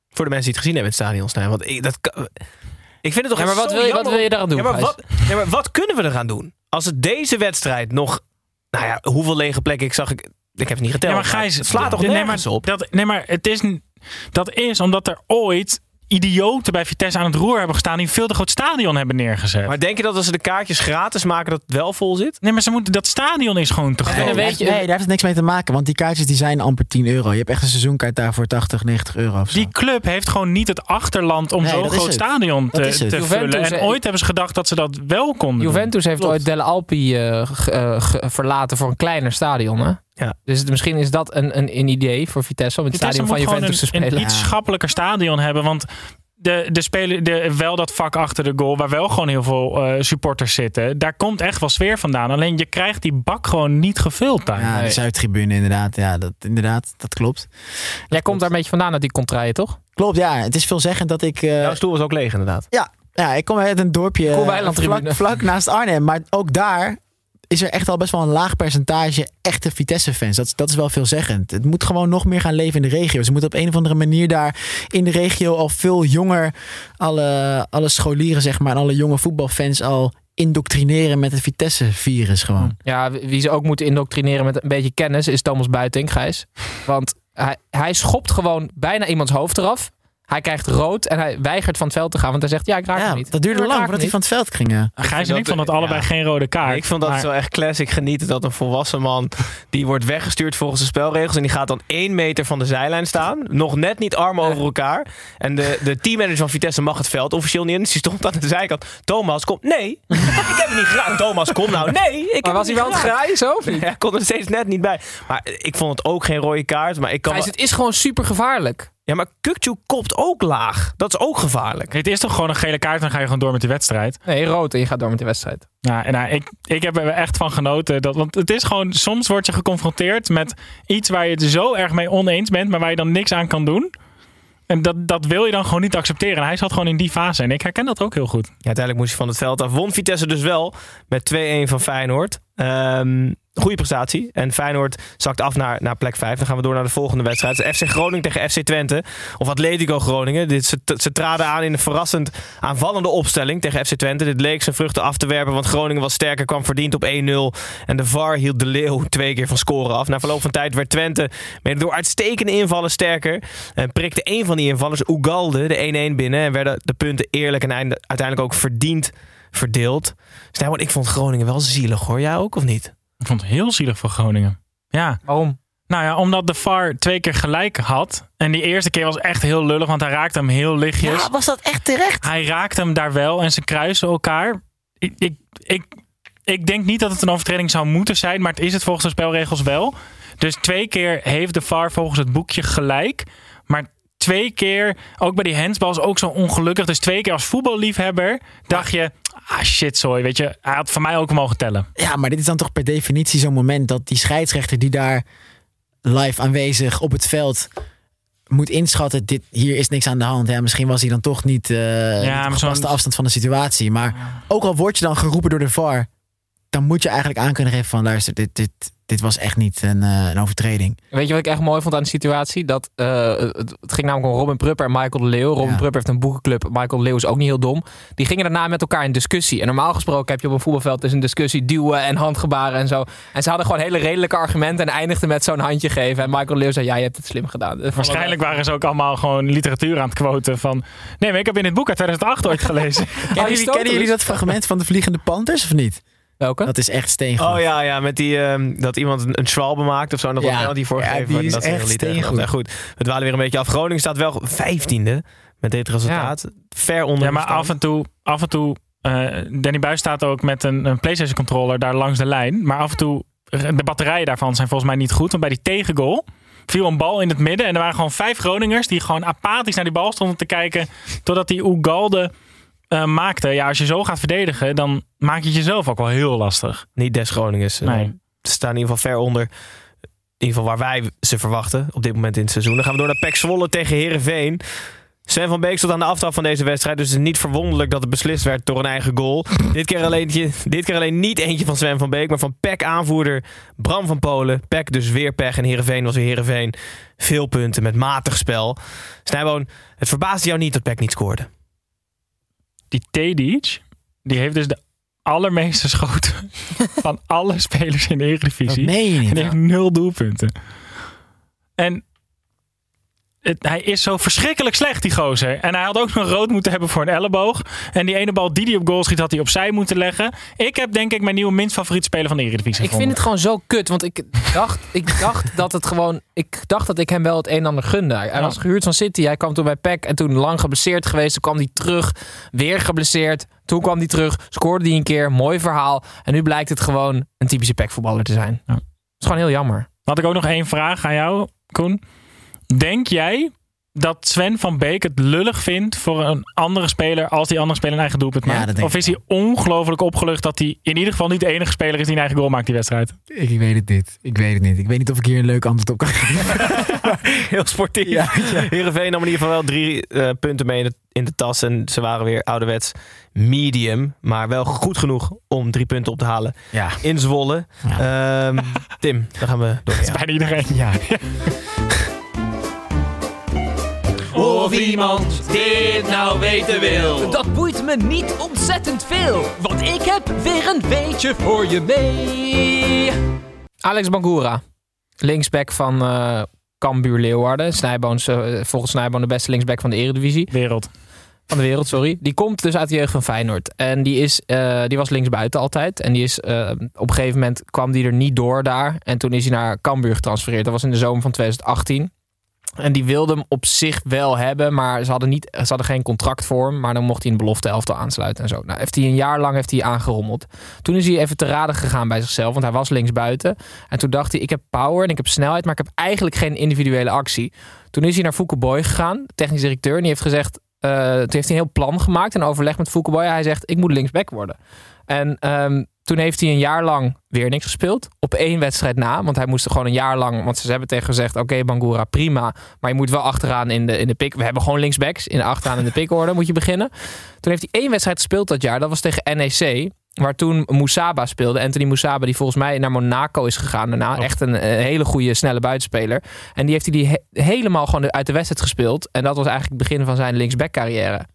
Voor de mensen die het gezien hebben in het stadion. Want ik, dat, kan- ik vind het toch Ja, maar wat zo wil, je, wat wil je daaraan doen? Ja maar, wat, ja, maar wat kunnen we eraan doen? Als het deze wedstrijd nog... Nou ja, hoeveel lege plekken? Ik zag ik Ik heb het niet geteld. Ja, maar Gijs, het slaat toch nee, nergens maar, op? Dat, nee, maar het is, dat is omdat er ooit idioten bij Vitesse aan het roer hebben gestaan die een veel te groot stadion hebben neergezet. Maar denk je dat als ze de kaartjes gratis maken dat het wel vol zit? nee, maar ze moeten, dat stadion is gewoon te groot. nee, daar heeft het niks mee te maken. Want die kaartjes die zijn amper 10 euro. Je hebt echt een seizoenkaart daar voor 80, 90 euro of zo. Die club heeft gewoon niet het achterland om Nee, zo'n groot het. stadion te, te vullen. En ooit hebben ze gedacht dat ze dat wel konden doen. Juventus heeft Klopt. ooit Delle Alpi eh, eh, verlaten voor een kleiner stadion. Hè? Ja. Dus het- misschien is dat een, een, een idee voor Vitesse om het Vitesse stadion van Juventus te gewoon een, spelen. een iets Ja. schappelijker stadion hebben. Want de, de spelen, de, wel dat vak achter de goal, waar wel gewoon heel veel eh, supporters zitten. Daar komt echt wel sfeer vandaan. Alleen je krijgt die bak gewoon niet gevuld daar. Ja, de. Zuidtribune inderdaad. Ja, dat, inderdaad, dat klopt. Jij komt daar een beetje vandaan uit die contraien, toch? Klopt, ja. Het is veelzeggend dat ik... eh, Jouw stoel was ook leeg inderdaad. Ja, ik kom uit een dorpje vlak, vlak naast Arnhem. Maar ook daar is er echt al best wel een laag percentage echte Vitesse-fans. Dat, dat is wel veelzeggend. Het moet gewoon nog meer gaan leven in de regio. Ze moeten op een of andere manier daar in de regio al veel jonger... alle, alle scholieren zeg maar, en alle jonge voetbalfans al indoctrineren met het Vitesse-virus gewoon. Ja, wie ze ook moeten indoctrineren met een beetje kennis is Thomas Buiting, Gijs. Want hij, hij schopt gewoon bijna iemands hoofd eraf. Hij krijgt rood en hij weigert van het veld te gaan. Want hij zegt, ja, ik raak Ja, hem niet. dat duurde Ik lang voordat hij van het veld ging. ja. Gijs en ik vonden het allebei ja. geen rode kaart. ik vond dat maar- zo echt classic genieten dat een volwassen man die wordt weggestuurd volgens de spelregels en die gaat dan één meter van de zijlijn staan, nog net niet armen over elkaar en de, de teammanager van Vitesse mag het veld officieel niet in, dus die stond aan de zijkant. Thomas, kom. Nee, [LAUGHS] ik heb het niet gedaan. Thomas, kom nou. Nee, ik heb Maar was hij wel aan het graaien zo? of niet? Ik kon er steeds net niet bij. Maar ik vond het ook geen rode kaart. Maar ik kan Gijs, wel- het is gewoon super gevaarlijk. Ja, maar Kukcu kopt ook laag. Dat is ook gevaarlijk. Het is toch gewoon een gele kaart en dan ga je gewoon door met die wedstrijd. Nee, rood en je gaat door met de wedstrijd. Nou, en nou, ik, ik heb er echt van genoten. Dat, want het is gewoon, soms word je geconfronteerd met iets waar je het zo erg mee oneens bent, maar waar je dan niks aan kan doen. En dat, dat wil je dan gewoon niet accepteren. En hij zat gewoon in die fase. En ik herken dat ook heel goed. Ja, uiteindelijk moest hij van het veld af. Won Vitesse dus wel met 2-1 van Feyenoord. Ehm goede prestatie. En Feyenoord zakt af naar, naar plek 5. Dan gaan we door naar de volgende wedstrijd. Is FC Groningen tegen FC Twente. Of Atletico Groningen. Dit, ze, traden aan in een verrassend aanvallende opstelling tegen FC Twente. Dit leek zijn vruchten af te werpen. Want Groningen was sterker, kwam verdiend op 1-0. En de VAR hield de Leeuw [LAUGHS] twee keer van scoren af. Na verloop van tijd werd Twente mede door uitstekende invallen sterker. En prikte een van die invallers, Ugalde, de 1-1 binnen. En werden de punten eerlijk en einde- uiteindelijk ook verdiend verdeeld. Snijboon, ik vond Groningen wel zielig hoor. Jij ook of niet? Ik vond het heel zielig voor Groningen. Ja. Waarom? Nou ja, omdat de VAR twee keer gelijk had. En die eerste keer was echt heel lullig, want hij raakte hem heel lichtjes. Ja, was dat echt terecht? Hij raakte hem daar wel en ze kruisen elkaar. Ik, ik, ik, ik denk niet dat het een overtreding zou moeten zijn, maar het is het volgens de spelregels wel. Dus twee keer heeft de VAR volgens het boekje gelijk. Twee keer, ook bij die handsbal is ook zo ongelukkig. Dus twee keer als voetballiefhebber dacht je... Ah shit, sorry, weet je. Hij had van mij ook mogen tellen. Ja, maar dit is dan toch per definitie zo'n moment dat die scheidsrechter die daar live aanwezig op het veld moet inschatten, dit, hier is niks aan de hand. Ja, misschien was hij dan toch niet eh Ja, de afstand van de situatie. Maar ook al word je dan geroepen door de VAR, dan moet je eigenlijk aan kunnen geven van luister, dit, dit, dit was echt niet een, eh, een overtreding. Weet je wat ik echt mooi vond aan de situatie? Dat, eh, het, het ging namelijk om Robin Prupper en Michael de Leeuw. Robin Ja. Prupper heeft een boekenclub. Michael de Leeuw is ook niet heel dom. Die gingen daarna met elkaar in discussie. En normaal gesproken heb je op een voetbalveld dus een discussie duwen en handgebaren en zo. En ze hadden gewoon hele redelijke argumenten en eindigden met zo'n handje geven. En Michael de Leeuw zei, ja, je hebt het slim gedaan. Dat Waarschijnlijk waren ze ook allemaal gewoon literatuur aan het quoten van... Nee, maar ik heb in het boek uit 2008 ooit gelezen. [LAUGHS] Kennen jullie, Aristoteles? kennen jullie dat fragment van de Vliegende Panthers of niet? Welke? Dat is echt steengoed. Oh ja, ja met die, ehm, dat iemand een, een schwalbe maakt of zo. En dat Ja. ja. penalty Ja, voorgegeven die is Dat echt steengoed. Ja, goed, we dwalen weer een beetje af. Groningen staat wel vijftiende met dit resultaat. Ver onder Ja, maar af en toe, af en toe eh, Danny Buis staat ook met een, een PlayStation controller daar langs de lijn. Maar af en toe, de batterijen daarvan zijn volgens mij niet goed. Want bij die tegengoal viel een bal in het midden. En er waren gewoon vijf Groningers die gewoon apathisch naar die bal stonden te kijken. Totdat die Ugalde eh, maakte. Ja, als je zo gaat verdedigen, dan maak je het jezelf ook wel heel lastig. Niet des Groningers. Eh, Nee. Ze staan in ieder geval ver onder. In ieder geval waar wij ze verwachten op dit moment in het seizoen. Dan gaan we door naar Pek Zwolle tegen Herenveen. Sven van Beek stond aan de aftrap van deze wedstrijd. Dus het is niet verwonderlijk dat het beslist werd door een eigen goal. dit, keer alleen, dit keer alleen niet eentje van Sven van Beek, maar van Pek aanvoerder Bram van Polen. Pek dus weer pech en Herenveen was weer Herenveen. Veel punten met matig spel. Snijboon, het verbaasde jou niet dat Pek niet scoorde. Die Tedic, die heeft dus de allermeeste schoten [LAUGHS] van alle spelers in de Eredivisie. Dat meen je niet. En die heeft nul doelpunten. En het- hij is zo verschrikkelijk slecht, die gozer. En hij had ook nog rood moeten hebben voor een elleboog. En die ene bal die hij op goal schiet, had hij opzij moeten leggen. Ik heb denk ik mijn nieuwe minst favoriete speler van de Eredivisie Ik vind het gewoon zo kut, want ik dacht, ik dacht dat het gewoon, ik dacht dat ik hem wel het een en ander gunde. Hij was gehuurd van City, hij kwam toen bij PEC en toen lang geblesseerd geweest. Toen kwam hij terug, weer geblesseerd. Toen kwam hij terug, scoorde hij een keer, mooi verhaal. En nu blijkt het gewoon een typische PEC voetballer te zijn. Ja. Het is gewoon heel jammer. Had ik ook nog één vraag aan jou, Koen. Denk jij dat Sven van Beek het lullig vindt voor een andere speler als die andere speler een eigen doelpunt Ja, maakt? of is hij ongelooflijk opgelucht dat hij in ieder geval niet de enige speler is die een eigen goal maakt die wedstrijd? Ik, ik weet het niet. Ik weet het niet. Ik weet niet of ik hier een leuk antwoord op kan geven. [LAUGHS] Heel sportief. Heerenveen nam in ieder geval wel drie eh, punten mee in de, in de tas. En ze waren weer ouderwets medium. Maar wel goed genoeg om drie punten op te halen Ja. in Zwolle. Ehm, Tim, dan gaan we door. [LAUGHS] Dat is bijna iedereen. Ja. [LAUGHS] Of iemand dit nou weten wil. Dat boeit me niet ontzettend veel, want ik heb weer een weetje voor je mee. Alex Bangura, linksback van eh Cambuur Leeuwarden. Snijboons, eh, volgens Snijboon de beste linksback van de Eredivisie. Wereld. Van de wereld, sorry. Die komt dus uit de jeugd van Feyenoord. En die, is, eh, die was linksbuiten altijd. En die is, eh, op een gegeven moment kwam die er niet door daar. En toen is hij naar Cambuur getransfereerd. Dat was in de zomer van 2018. En die wilde hem op zich wel hebben, maar ze hadden, niet, ze hadden geen contract voor hem. Maar dan mocht hij een belofte elftal aansluiten en zo. Nou, heeft hij een jaar lang heeft hij aangerommeld. Toen is hij even te raden gegaan bij zichzelf, want hij was linksbuiten. En toen dacht hij, ik heb power en ik heb snelheid, maar ik heb eigenlijk geen individuele actie. Toen is hij naar Fouke Boy gegaan, technisch directeur. En die heeft gezegd, eh, toen heeft hij een heel plan gemaakt en overleg met Fouke Boy. Hij zegt, ik moet linksback worden. En ehm, toen heeft hij een jaar lang weer niks gespeeld. Op één wedstrijd na. Want hij moest er gewoon een jaar lang. Want ze hebben tegen gezegd: Oké, Bangura, prima. Maar je moet wel achteraan in de, in de pick. We hebben gewoon linksbacks. In de achteraan in de pickorde moet je beginnen. Toen heeft hij één wedstrijd gespeeld dat jaar. Dat was tegen NEC. Waar toen Moussaba speelde. Anthony Moussaba, die volgens mij naar Monaco is gegaan daarna. Echt een, hele goede, snelle buitenspeler. En die heeft hij die he- helemaal gewoon uit de wedstrijd gespeeld. En dat was eigenlijk het begin van zijn linksback carrière.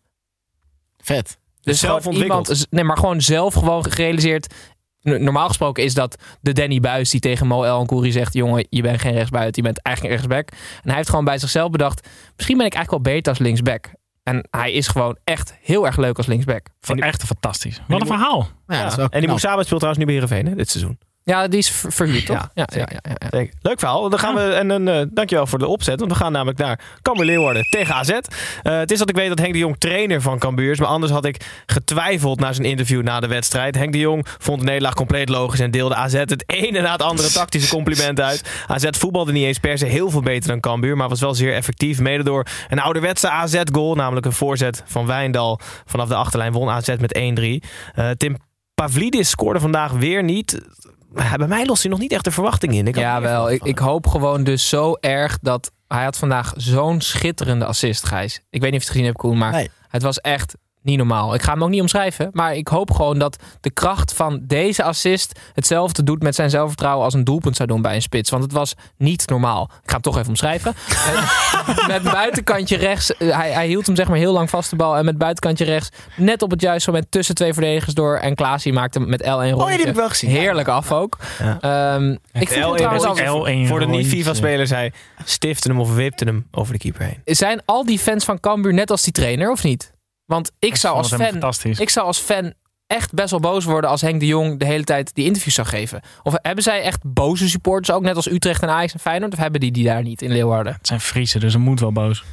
Vet. Dus zelf iemand, nee, maar gewoon zelf gewoon gerealiseerd. Normaal gesproken is dat de Danny Buis die tegen Mo El Kouri zegt: Jongen, je bent geen rechtsbuiten, je bent eigenlijk een rechtsback. En hij heeft gewoon bij zichzelf bedacht: Misschien ben ik eigenlijk wel beter als linksback. En hij is gewoon echt heel erg leuk als linksback. Vond echt fantastisch. Wat een verhaal. Ja, dat is wel En die knap. Moussaba speelt trouwens nu bij Heerenveen hè, dit seizoen. Ja, die is ver- verhuurd, toch? Ja, Ja, ja, zeker. ja. Leuk verhaal. Dan gaan we, en dan, eh, dankjewel voor de opzet. Want we gaan namelijk naar Cambuur Leeuwarden tegen AZ. Eh, het is dat ik weet dat Henk de Jong trainer van Cambuur is. Maar anders had ik getwijfeld naar zijn interview na de wedstrijd. Henk de Jong vond de nederlaag compleet logisch. En deelde AZ het [LAUGHS] ene na het andere tactische compliment uit. AZ voetbalde niet eens per se heel veel beter dan Cambuur. Maar was wel zeer effectief. Mede door een ouderwetse AZ-goal. Namelijk een voorzet van Wijndal. Vanaf de achterlijn won AZ met 1-3. Eh, Tim Pavlidis scoorde vandaag weer niet. Bij mij lost hij nog niet echt de verwachting in. Ik Ja, wel. Ik, ik hoop gewoon dus zo erg dat... Hij had vandaag zo'n schitterende assist, Gijs. Ik weet niet of je het gezien hebt, Koen, maar Nee. het was echt niet normaal. Ik ga hem ook niet omschrijven, maar ik hoop gewoon dat de kracht van deze assist hetzelfde doet met zijn zelfvertrouwen als een doelpunt zou doen bij een spits. Want het was niet normaal. Ik ga hem toch even omschrijven. Eh, met buitenkantje rechts, eh, hij, hij hield hem zeg maar heel lang vast de bal en met buitenkantje rechts net op het juiste moment tussen twee verdedigers door en Klaasie maakte hem met L1 rondje. Oh, die heb ik wel gezien. Heerlijk af ook. Ja. Ehm, ik vind L1 het trouwens rondje. al, L1 Voor de niet-FIFA-spelers, hij stifte hem of wipte hem over de keeper heen. zijn al die fans van Cambuur net als die trainer of niet? Want ik zou als fan, ik zou als fan echt best wel boos worden als Henk de Jong de hele tijd die interviews zou geven. Of hebben zij echt boze supporters ook net als Utrecht en Ajax en Feyenoord? Of hebben die die daar niet in Leeuwarden? Het zijn Friese, dus ze moet wel boos.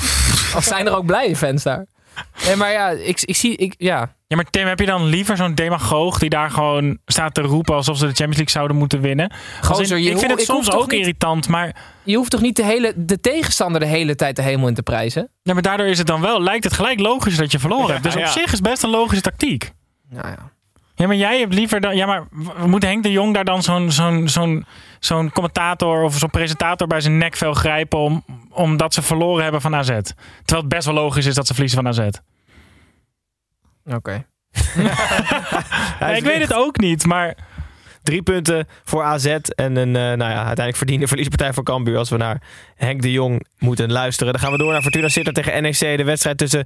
[LAUGHS] Of zijn er ook blije fans daar? Nee, maar ja, ik, ik zie, ik, ja. Ja, maar Tim, heb je dan liever zo'n demagoog die daar gewoon staat te roepen alsof ze de Champions League zouden moeten winnen? In- ik vind het ik soms ook niet- irritant, maar, Je hoeft toch niet de, hele, de tegenstander de hele tijd de hemel in te prijzen? ja, maar daardoor is het dan wel, lijkt het gelijk logisch dat je verloren hebt. Dus op zich is best een logische tactiek. Nou ja. Ja, maar jij hebt liever dan. Ja, maar moet Henk de Jong daar dan zo'n zo'n zo'n zo'n commentator of zo'n presentator bij zijn nekvel grijpen om, omdat ze verloren hebben van AZ? Terwijl het best wel logisch is dat ze verliezen van AZ. Oké. [LAUGHS] Ja, ik weet het ook niet, maar Drie punten voor AZ en een eh, nou ja, uiteindelijk verdiende verliespartij voor Cambuur als we naar Henk de Jong moeten luisteren. Dan gaan we door naar Fortuna Sittard tegen NEC. De wedstrijd tussen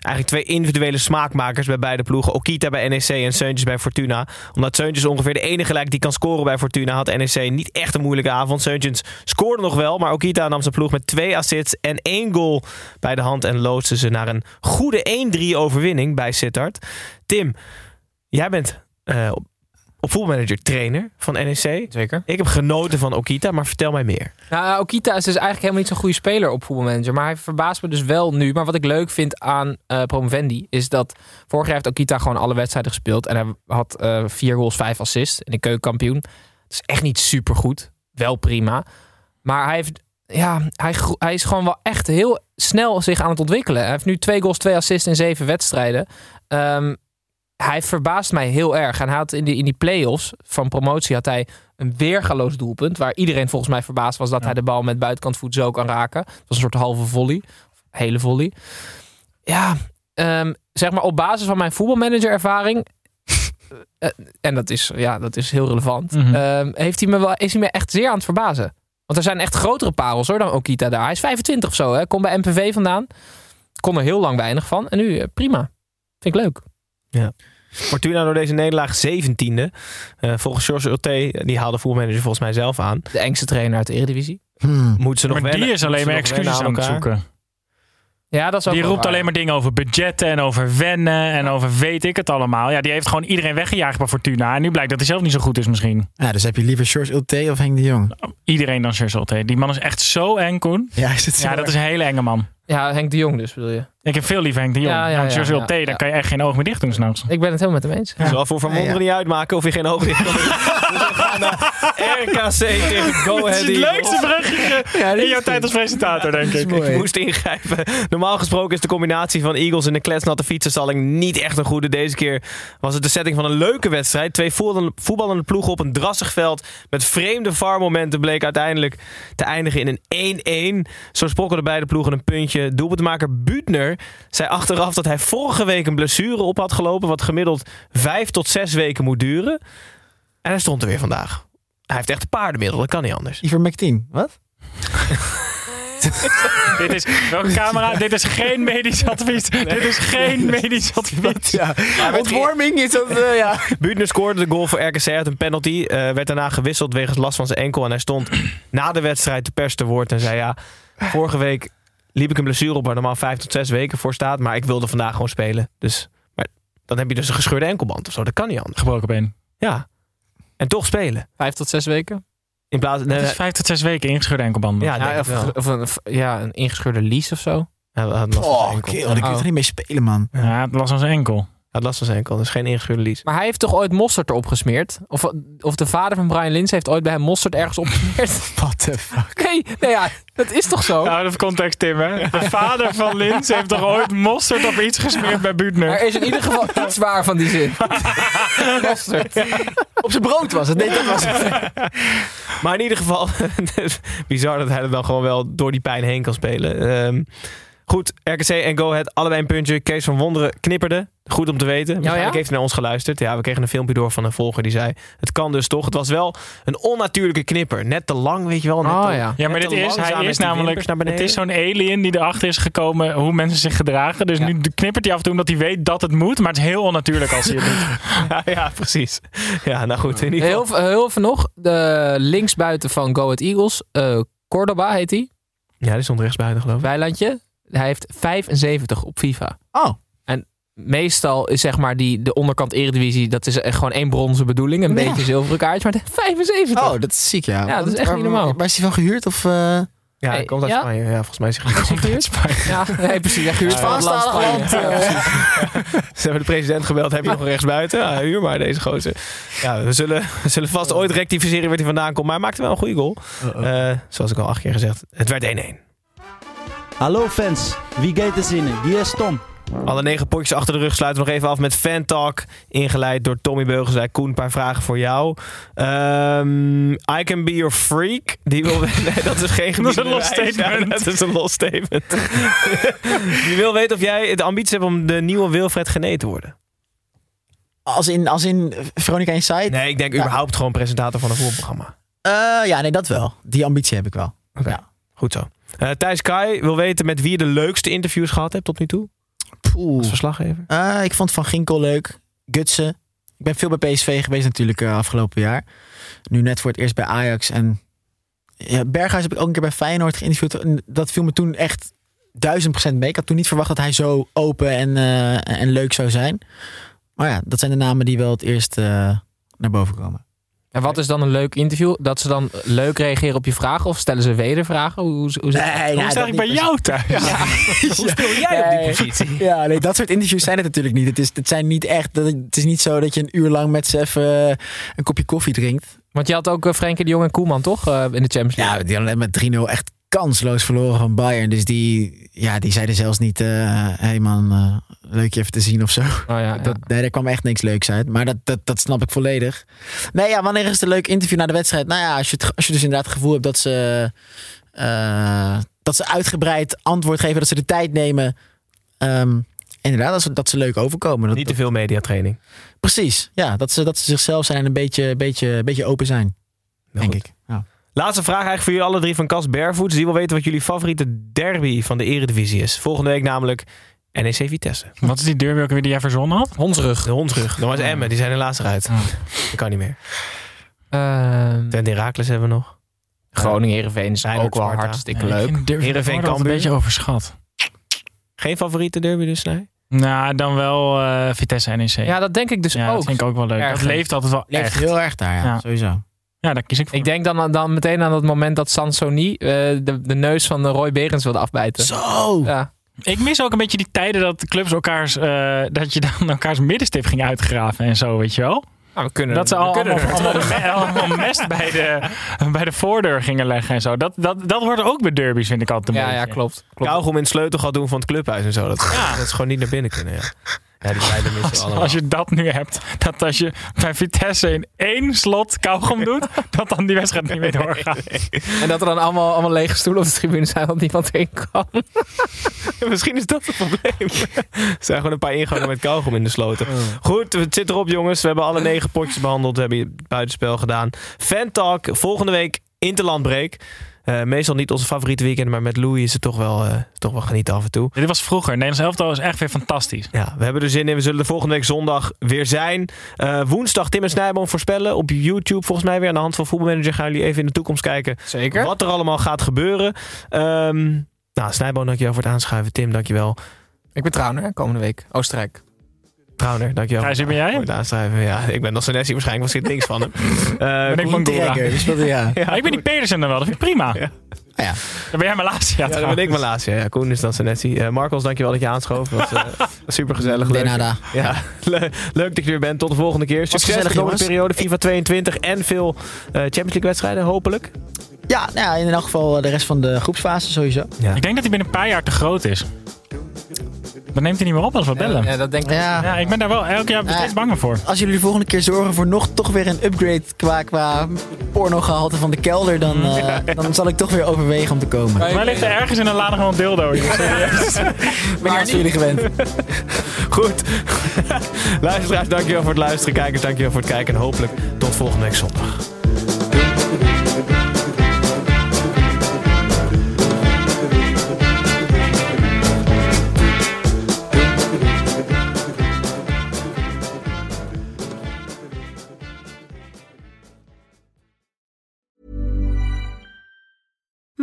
eigenlijk twee individuele smaakmakers bij beide ploegen. Okita bij NEC en Seuntjes bij Fortuna. Omdat Seuntjes ongeveer de enige lijkt die kan scoren bij Fortuna, had NEC niet echt een moeilijke avond. Seuntjes scoorde nog wel, maar Okita nam zijn ploeg met twee assists en één goal bij de hand en loodste ze naar een goede 1-3 overwinning bij Sittard. Tim, jij bent eh, op, voetbalmanager trainer van NEC. Zeker. Ik heb genoten van Okita, maar vertel mij meer. Nou, Okita is dus eigenlijk helemaal niet zo'n goede speler op voetbalmanager. Maar hij verbaast me dus wel nu. Maar wat ik leuk vind aan eh Promovendi is dat vorig jaar heeft Okita gewoon alle wedstrijden gespeeld. En hij had eh, vier goals, vijf assists in de keukenkampioen. Dat is echt niet super goed. Wel prima. Maar hij, heeft, ja, hij, hij is gewoon wel echt heel snel zich aan het ontwikkelen. Hij heeft nu twee goals, twee assists in zeven wedstrijden. Ehm, hij verbaast mij heel erg. En hij had in die, in die play-offs van promotie had hij een weergaloos doelpunt. Waar iedereen volgens mij verbaasd was dat hij de bal met buitenkant voet zo kan raken. Het was een soort halve volley. Hele volley. Ja, ehm, zeg maar op basis van mijn voetbalmanager ervaring. [LAUGHS] eh, en dat is, ja, dat is heel relevant. Mhm. ehm, heeft hij me wel, is hij me echt zeer aan het verbazen. Want er zijn echt grotere parels hoor dan Okita daar. Hij is 25 of zo. Hè. Komt bij MPV vandaan. Kon er heel lang weinig van. En nu eh, prima. Vind ik leuk. Fortuna door deze nederlaag 17e. Eh, volgens George Ulte, die haalde voetbalmanager volgens mij zelf aan. De engste trainer uit de Eredivisie. Hmm. Moeten ze nog Maar die is alleen maar excuses aan het zoeken. Ja, dat is ook Die roept waar. alleen maar dingen over budgetten en over wennen en over weet ik het allemaal. Ja, die heeft gewoon iedereen weggejaagd bij Fortuna. En nu blijkt dat hij zelf niet zo goed is misschien. Ja, dus heb je liever George Ulte of Henk de Jong? Iedereen dan Schurzelt. Die man is echt zo eng, Koen. Ja, is het zo Ja, dat is een hele enge man. Ja, Henk de Jong dus bedoel je. Ik heb veel liever Henk de Jong. Ja, ja, ja, George ja, ja. dan kan je echt geen oog meer dicht doen s'nachts. Ik ben het helemaal met hem eens. Het zal voor Van Wonderen niet uitmaken of je geen ogen dicht kan doen. [LAUGHS] Dus we gaan naar RKC tegen [LAUGHS] Go Het Ahead is het leukste berichtje in jouw tijd als presentator, denk ik. Ik moest ingrijpen. Normaal gesproken is de combinatie van Eagles en de kletsnatte fietsenstalling niet echt een goede. Deze keer was het de setting van een leuke wedstrijd. Twee voetballende- ploegen op een drassig veld. Met vreemde VAR-momenten bleek uiteindelijk te eindigen in een 1-1. Zo sprokkelden beide ploegen een puntje. Doelpuntmaker Buutner zei achteraf dat hij vorige week een blessure op had gelopen. Wat gemiddeld vijf tot zes weken moet duren. En hij stond er weer vandaag. Hij heeft echt paardenmiddel, dat kan niet anders. Ivermectin. Wat? [LAUGHS] Dit is, welke camera? [LAUGHS] Dit is geen medisch advies. Dit is geen medisch [LAUGHS] advies. Ja, ontworming is dat, eh, ja. Buutner scoorde de goal voor RKC uit een penalty. eh, werd daarna gewisseld wegens last van zijn enkel. En hij stond [CLEARS THROAT] na de wedstrijd te pers te woord en zei... ja, vorige week liep ik een blessure op waar normaal vijf tot zes weken voor staat. Maar ik wilde vandaag gewoon spelen. Dus maar dan heb je dus een gescheurde enkelband of zo. Dat kan niet anders. Gebroken been. Ja. En toch spelen. Vijf tot zes weken. In plaats Het is vijf tot zes weken ingescheurde enkelbanden. Ja, Ja, of, of een, ja, een ingescheurde lease of zo. Van zijn Oh, enkel. kerel, ik kan Oh. er niet mee spelen, man. Ja, het was aan zijn enkel. Hij had last van zijn enkel. Dus geen ingescheurde lease. Maar hij heeft toch ooit mosterd erop gesmeerd? Of, of de vader van Brian Lins heeft ooit bij hem mosterd ergens opgesmeerd? [LAUGHS] What the fuck? nee, nee, ja, dat is toch zo? Out of context, Tim, hè? De vader van Lins heeft toch ooit mosterd op iets gesmeerd bij Buutner? Er is in ieder geval iets waar van die zin. [LAUGHS] mosterd. Op zijn brood was het. Nee, dat was het. Maar in ieder geval, is [LAUGHS] bizar dat hij er dan gewoon wel door die pijn heen kan spelen. Ehm, goed, RKC en Go Ahead, allebei een puntje. Kees van Wonderen knipperde. Goed om te weten. Waarschijnlijk ja? heeft hij naar ons geluisterd. Ja, we kregen een filmpje door van een volger die zei... het kan dus toch. Het was wel een onnatuurlijke knipper. Net te lang, weet je wel. Net Oh, te- ja. Ja, maar net dit is, hij is namelijk, het is zo'n alien die erachter is gekomen hoe mensen zich gedragen. Dus Ja. nu knippert hij af en toe omdat hij weet dat het moet, maar het is heel onnatuurlijk als hij het doet. [LAUGHS] Ja, ja, precies. Ja, nou goed. In ieder geval. Heel, heel even nog. De linksbuiten van Go Ahead Eagles. eh Cordoba heet hij. Ja, die stond rechtsbuiten geloof ik. Weilandje. Hij heeft 75 op FIFA. Oh. Meestal is zeg maar die, de onderkant eredivisie, dat is echt gewoon één bronzen bedoeling. Een Ja. beetje zilveren kaartje, maar 75. Oh, dat is ziek, ja. Ja, dat is echt Waar- niet normaal. Waar is hij van gehuurd? Of, eh Ja, hij komt uit ja? Spanje. Ja, volgens mij is hij gehuurd? [LAUGHS] Ja, nee, precies. Hij gehuurd van het land Spanje. Ja. [LAUGHS] Ze hebben de president gebeld. Heb je nog een rechtsbuiten? Ja, huur maar deze gozer. Ja, we zullen, we zullen vast ooit rectificeren waar hij vandaan komt. Maar hij maakte wel een goede goal. Eh, zoals ik al acht keer gezegd. Het werd 1-1. Hallo fans, wie gaat er zinnen? Hier is Tom. Alle negen potjes achter de rug sluiten we nog even af met Fan Talk. Ingeleid door Tommy Beugel. Zei Koen, een paar vragen voor jou. Ehm, I can be your freak. Die wil [LAUGHS] nee, dat is geen [LAUGHS] Dat is een los statement. Ja, dat is een los statement. [LAUGHS] Die wil weten of jij de ambitie hebt om de nieuwe Wilfred Gené te worden. Als in, als in Veronica Inside? Nee, ik denk überhaupt gewoon presentator van een voetbalprogramma. Eh, ja, nee, dat wel. Die ambitie heb ik wel. Oké, goed zo. Eh, Thijs Kai wil weten met wie je de leukste interviews gehad hebt tot nu toe. Als verslaggever. Eh, ik vond Van Ginkel leuk. Gutsen. Ik ben veel bij PSV geweest natuurlijk eh, afgelopen jaar. Nu net voor het eerst bij Ajax. En ja, Berghuis heb ik ook een keer bij Feyenoord geïnterviewd. En dat viel me toen echt duizend procent mee. Ik had toen niet verwacht dat hij zo open en, eh, en leuk zou zijn. Maar ja, dat zijn de namen die wel het eerst naar boven komen. En wat is dan een leuk interview? Dat ze dan leuk reageren op je vragen of stellen ze wedervragen? Hoe, hoe, hoe, Nee, zit- nou, Hoe is dat eigenlijk bij jou thuis? [LAUGHS] Hoe speel jij op die positie? [LAUGHS] Ja, nee, dat soort interviews zijn het natuurlijk niet. Het is, het zijn niet echt. dat- Het is niet zo dat je een uur lang met z'n even eh, een kopje koffie drinkt. Want je had ook eh, Frenkie de Jong en Koeman, toch? eh, in de Champions League. Ja, die hadden net met 3-0 echt kansloos verloren van Bayern. Dus die, ja, die zeiden zelfs niet: hé hey man, eh, leuk je even te zien of zo. Oh, ja, ja. Dat, nee, daar kwam echt niks leuks uit. Maar dat, dat, dat snap ik volledig. Nee, ja, wanneer is het een leuk interview na de wedstrijd? Nou ja, als je, het, als je dus inderdaad het gevoel hebt dat ze, eh, dat ze uitgebreid antwoord geven, dat ze de tijd nemen. Ehm, inderdaad, dat ze, dat ze leuk overkomen. Dat, Niet te veel mediatraining. Precies, ja, dat ze, dat ze zichzelf zijn en een beetje, beetje, beetje open zijn, denk ik. Ja. Laatste vraag eigenlijk voor jullie alle drie van Cas Barefoots. Die wil weten wat jullie favoriete derby van de eredivisie is. Volgende week namelijk NEC Vitesse. Wat is die derby ook weer die jij verzonnen had? Hondsrug. De hondsrug. Dat was Emmen. Die zijn helaas eruit. Dat kan niet meer. Ehm, Twente Heracles hebben we nog. Groningen Heerenveen is ook wel hartstikke Ja, leuk. altijd Cambuur. een beetje overschat. Geen favoriete derby dus, nee? Nou, dan wel eh, Vitesse NEC. Ja, dat denk ik dus Ja, ook. dat vind ik ook wel leuk. Dat leeft altijd wel Leeft echt. heel erg daar, ja, Ja. sowieso. Ja, daar kies ik voor. Ik denk dan, dan meteen aan het moment dat Sansoni eh, de, de neus van Roy Berends wilde afbijten. Zo! Ja. Ik mis ook een beetje die tijden dat de clubs elkaars, eh, dat je dan elkaars middenstip ging uitgraven en zo, weet je wel? Nou, we kunnen, Dat ze al, allemaal, allemaal, me- allemaal mest bij de, [LAUGHS] bij de voordeur gingen leggen en zo. Dat, dat, dat hoort ook bij derbies, vind ik altijd een Ja, ja, klopt. klopt. Kauwgom in het sleutelgat doen van het clubhuis en zo. Dat, dat is gewoon niet naar binnen kunnen, ja. Ja, die tijden [LAUGHS] missen we Als, allemaal. als je dat nu hebt, dat als je bij Vitesse in één slot kauwgom doet, [LAUGHS] dat dan die wedstrijd niet meer doorgaat. En dat er dan allemaal, allemaal lege stoelen op de tribune zijn, want niemand erin kan. [LAUGHS] Misschien is dat het probleem. Er zijn gewoon een paar ingangen met kauwgom in de sloten. Goed, het zit erop jongens. We hebben alle negen potjes behandeld. We hebben het buitenspel gedaan. Fan Talk, volgende week Interlandbreek. Eh meestal niet onze favoriete weekend, maar met Louis is het toch wel, eh, toch wel genieten af en toe. Dit was vroeger. Nederlands elftal was echt weer fantastisch. Ja, we hebben er zin in. We zullen er volgende week zondag weer zijn. Eh, woensdag Tim en Snijboom voorspellen op YouTube. Volgens mij weer aan de hand van Voetbalmanager gaan jullie even in de toekomst kijken. Zeker. Wat er allemaal gaat gebeuren. Ehm nou, Snijboom, dankjewel voor het aanschuiven. Tim, dankjewel. Ik ben Trauner, komende week. Oostenrijk. Trouwner, dankjewel. Gijs, ben jij? Voor aanschuiven. Ja, ik ben nog Senesi waarschijnlijk, was dit niks van hem. [LAUGHS] Eh, Ben ik Mangura. [LAUGHS] Ja. Ja, ik ben die Pedersen dan wel. Dat vind ik prima. Ja. Ah, ja. Dan ben jij mijn laatste. Ja, Ja, dan ben ik mijn laatste. Ja, Koen is dan Senesi. Eh Marcos, dankjewel dat je aanschoof. Dat was [LAUGHS] uh, super gezellig. Leuk. nada. Ja, le- leuk dat je er weer bent. Tot de volgende keer. Succes de komende periode. FIFA 22 en veel eh, Champions League wedstrijden, hopelijk. Ja, nou ja, in elk geval de rest van de groepsfase sowieso. Ja. Ik denk dat hij binnen een paar jaar te groot is. Dan neemt hij niet meer op als we bellen. Ja, dat denk ik. Ja. Ja, ik ben daar wel elk jaar Ja. steeds banger voor. Als jullie de volgende keer zorgen voor nog toch weer een upgrade qua, qua pornogehalte van de kelder, dan, eh, dan zal ik toch weer overwegen om te komen. Maar- Waar ligt er ergens in een lade nog een dildo? [LAUGHS] Ik ben van jullie gewend. [LAUGHS] Goed. Luisteraars, dankjewel voor het luisteren. Kijkers, dankjewel voor het kijken. En hopelijk tot volgende week zondag.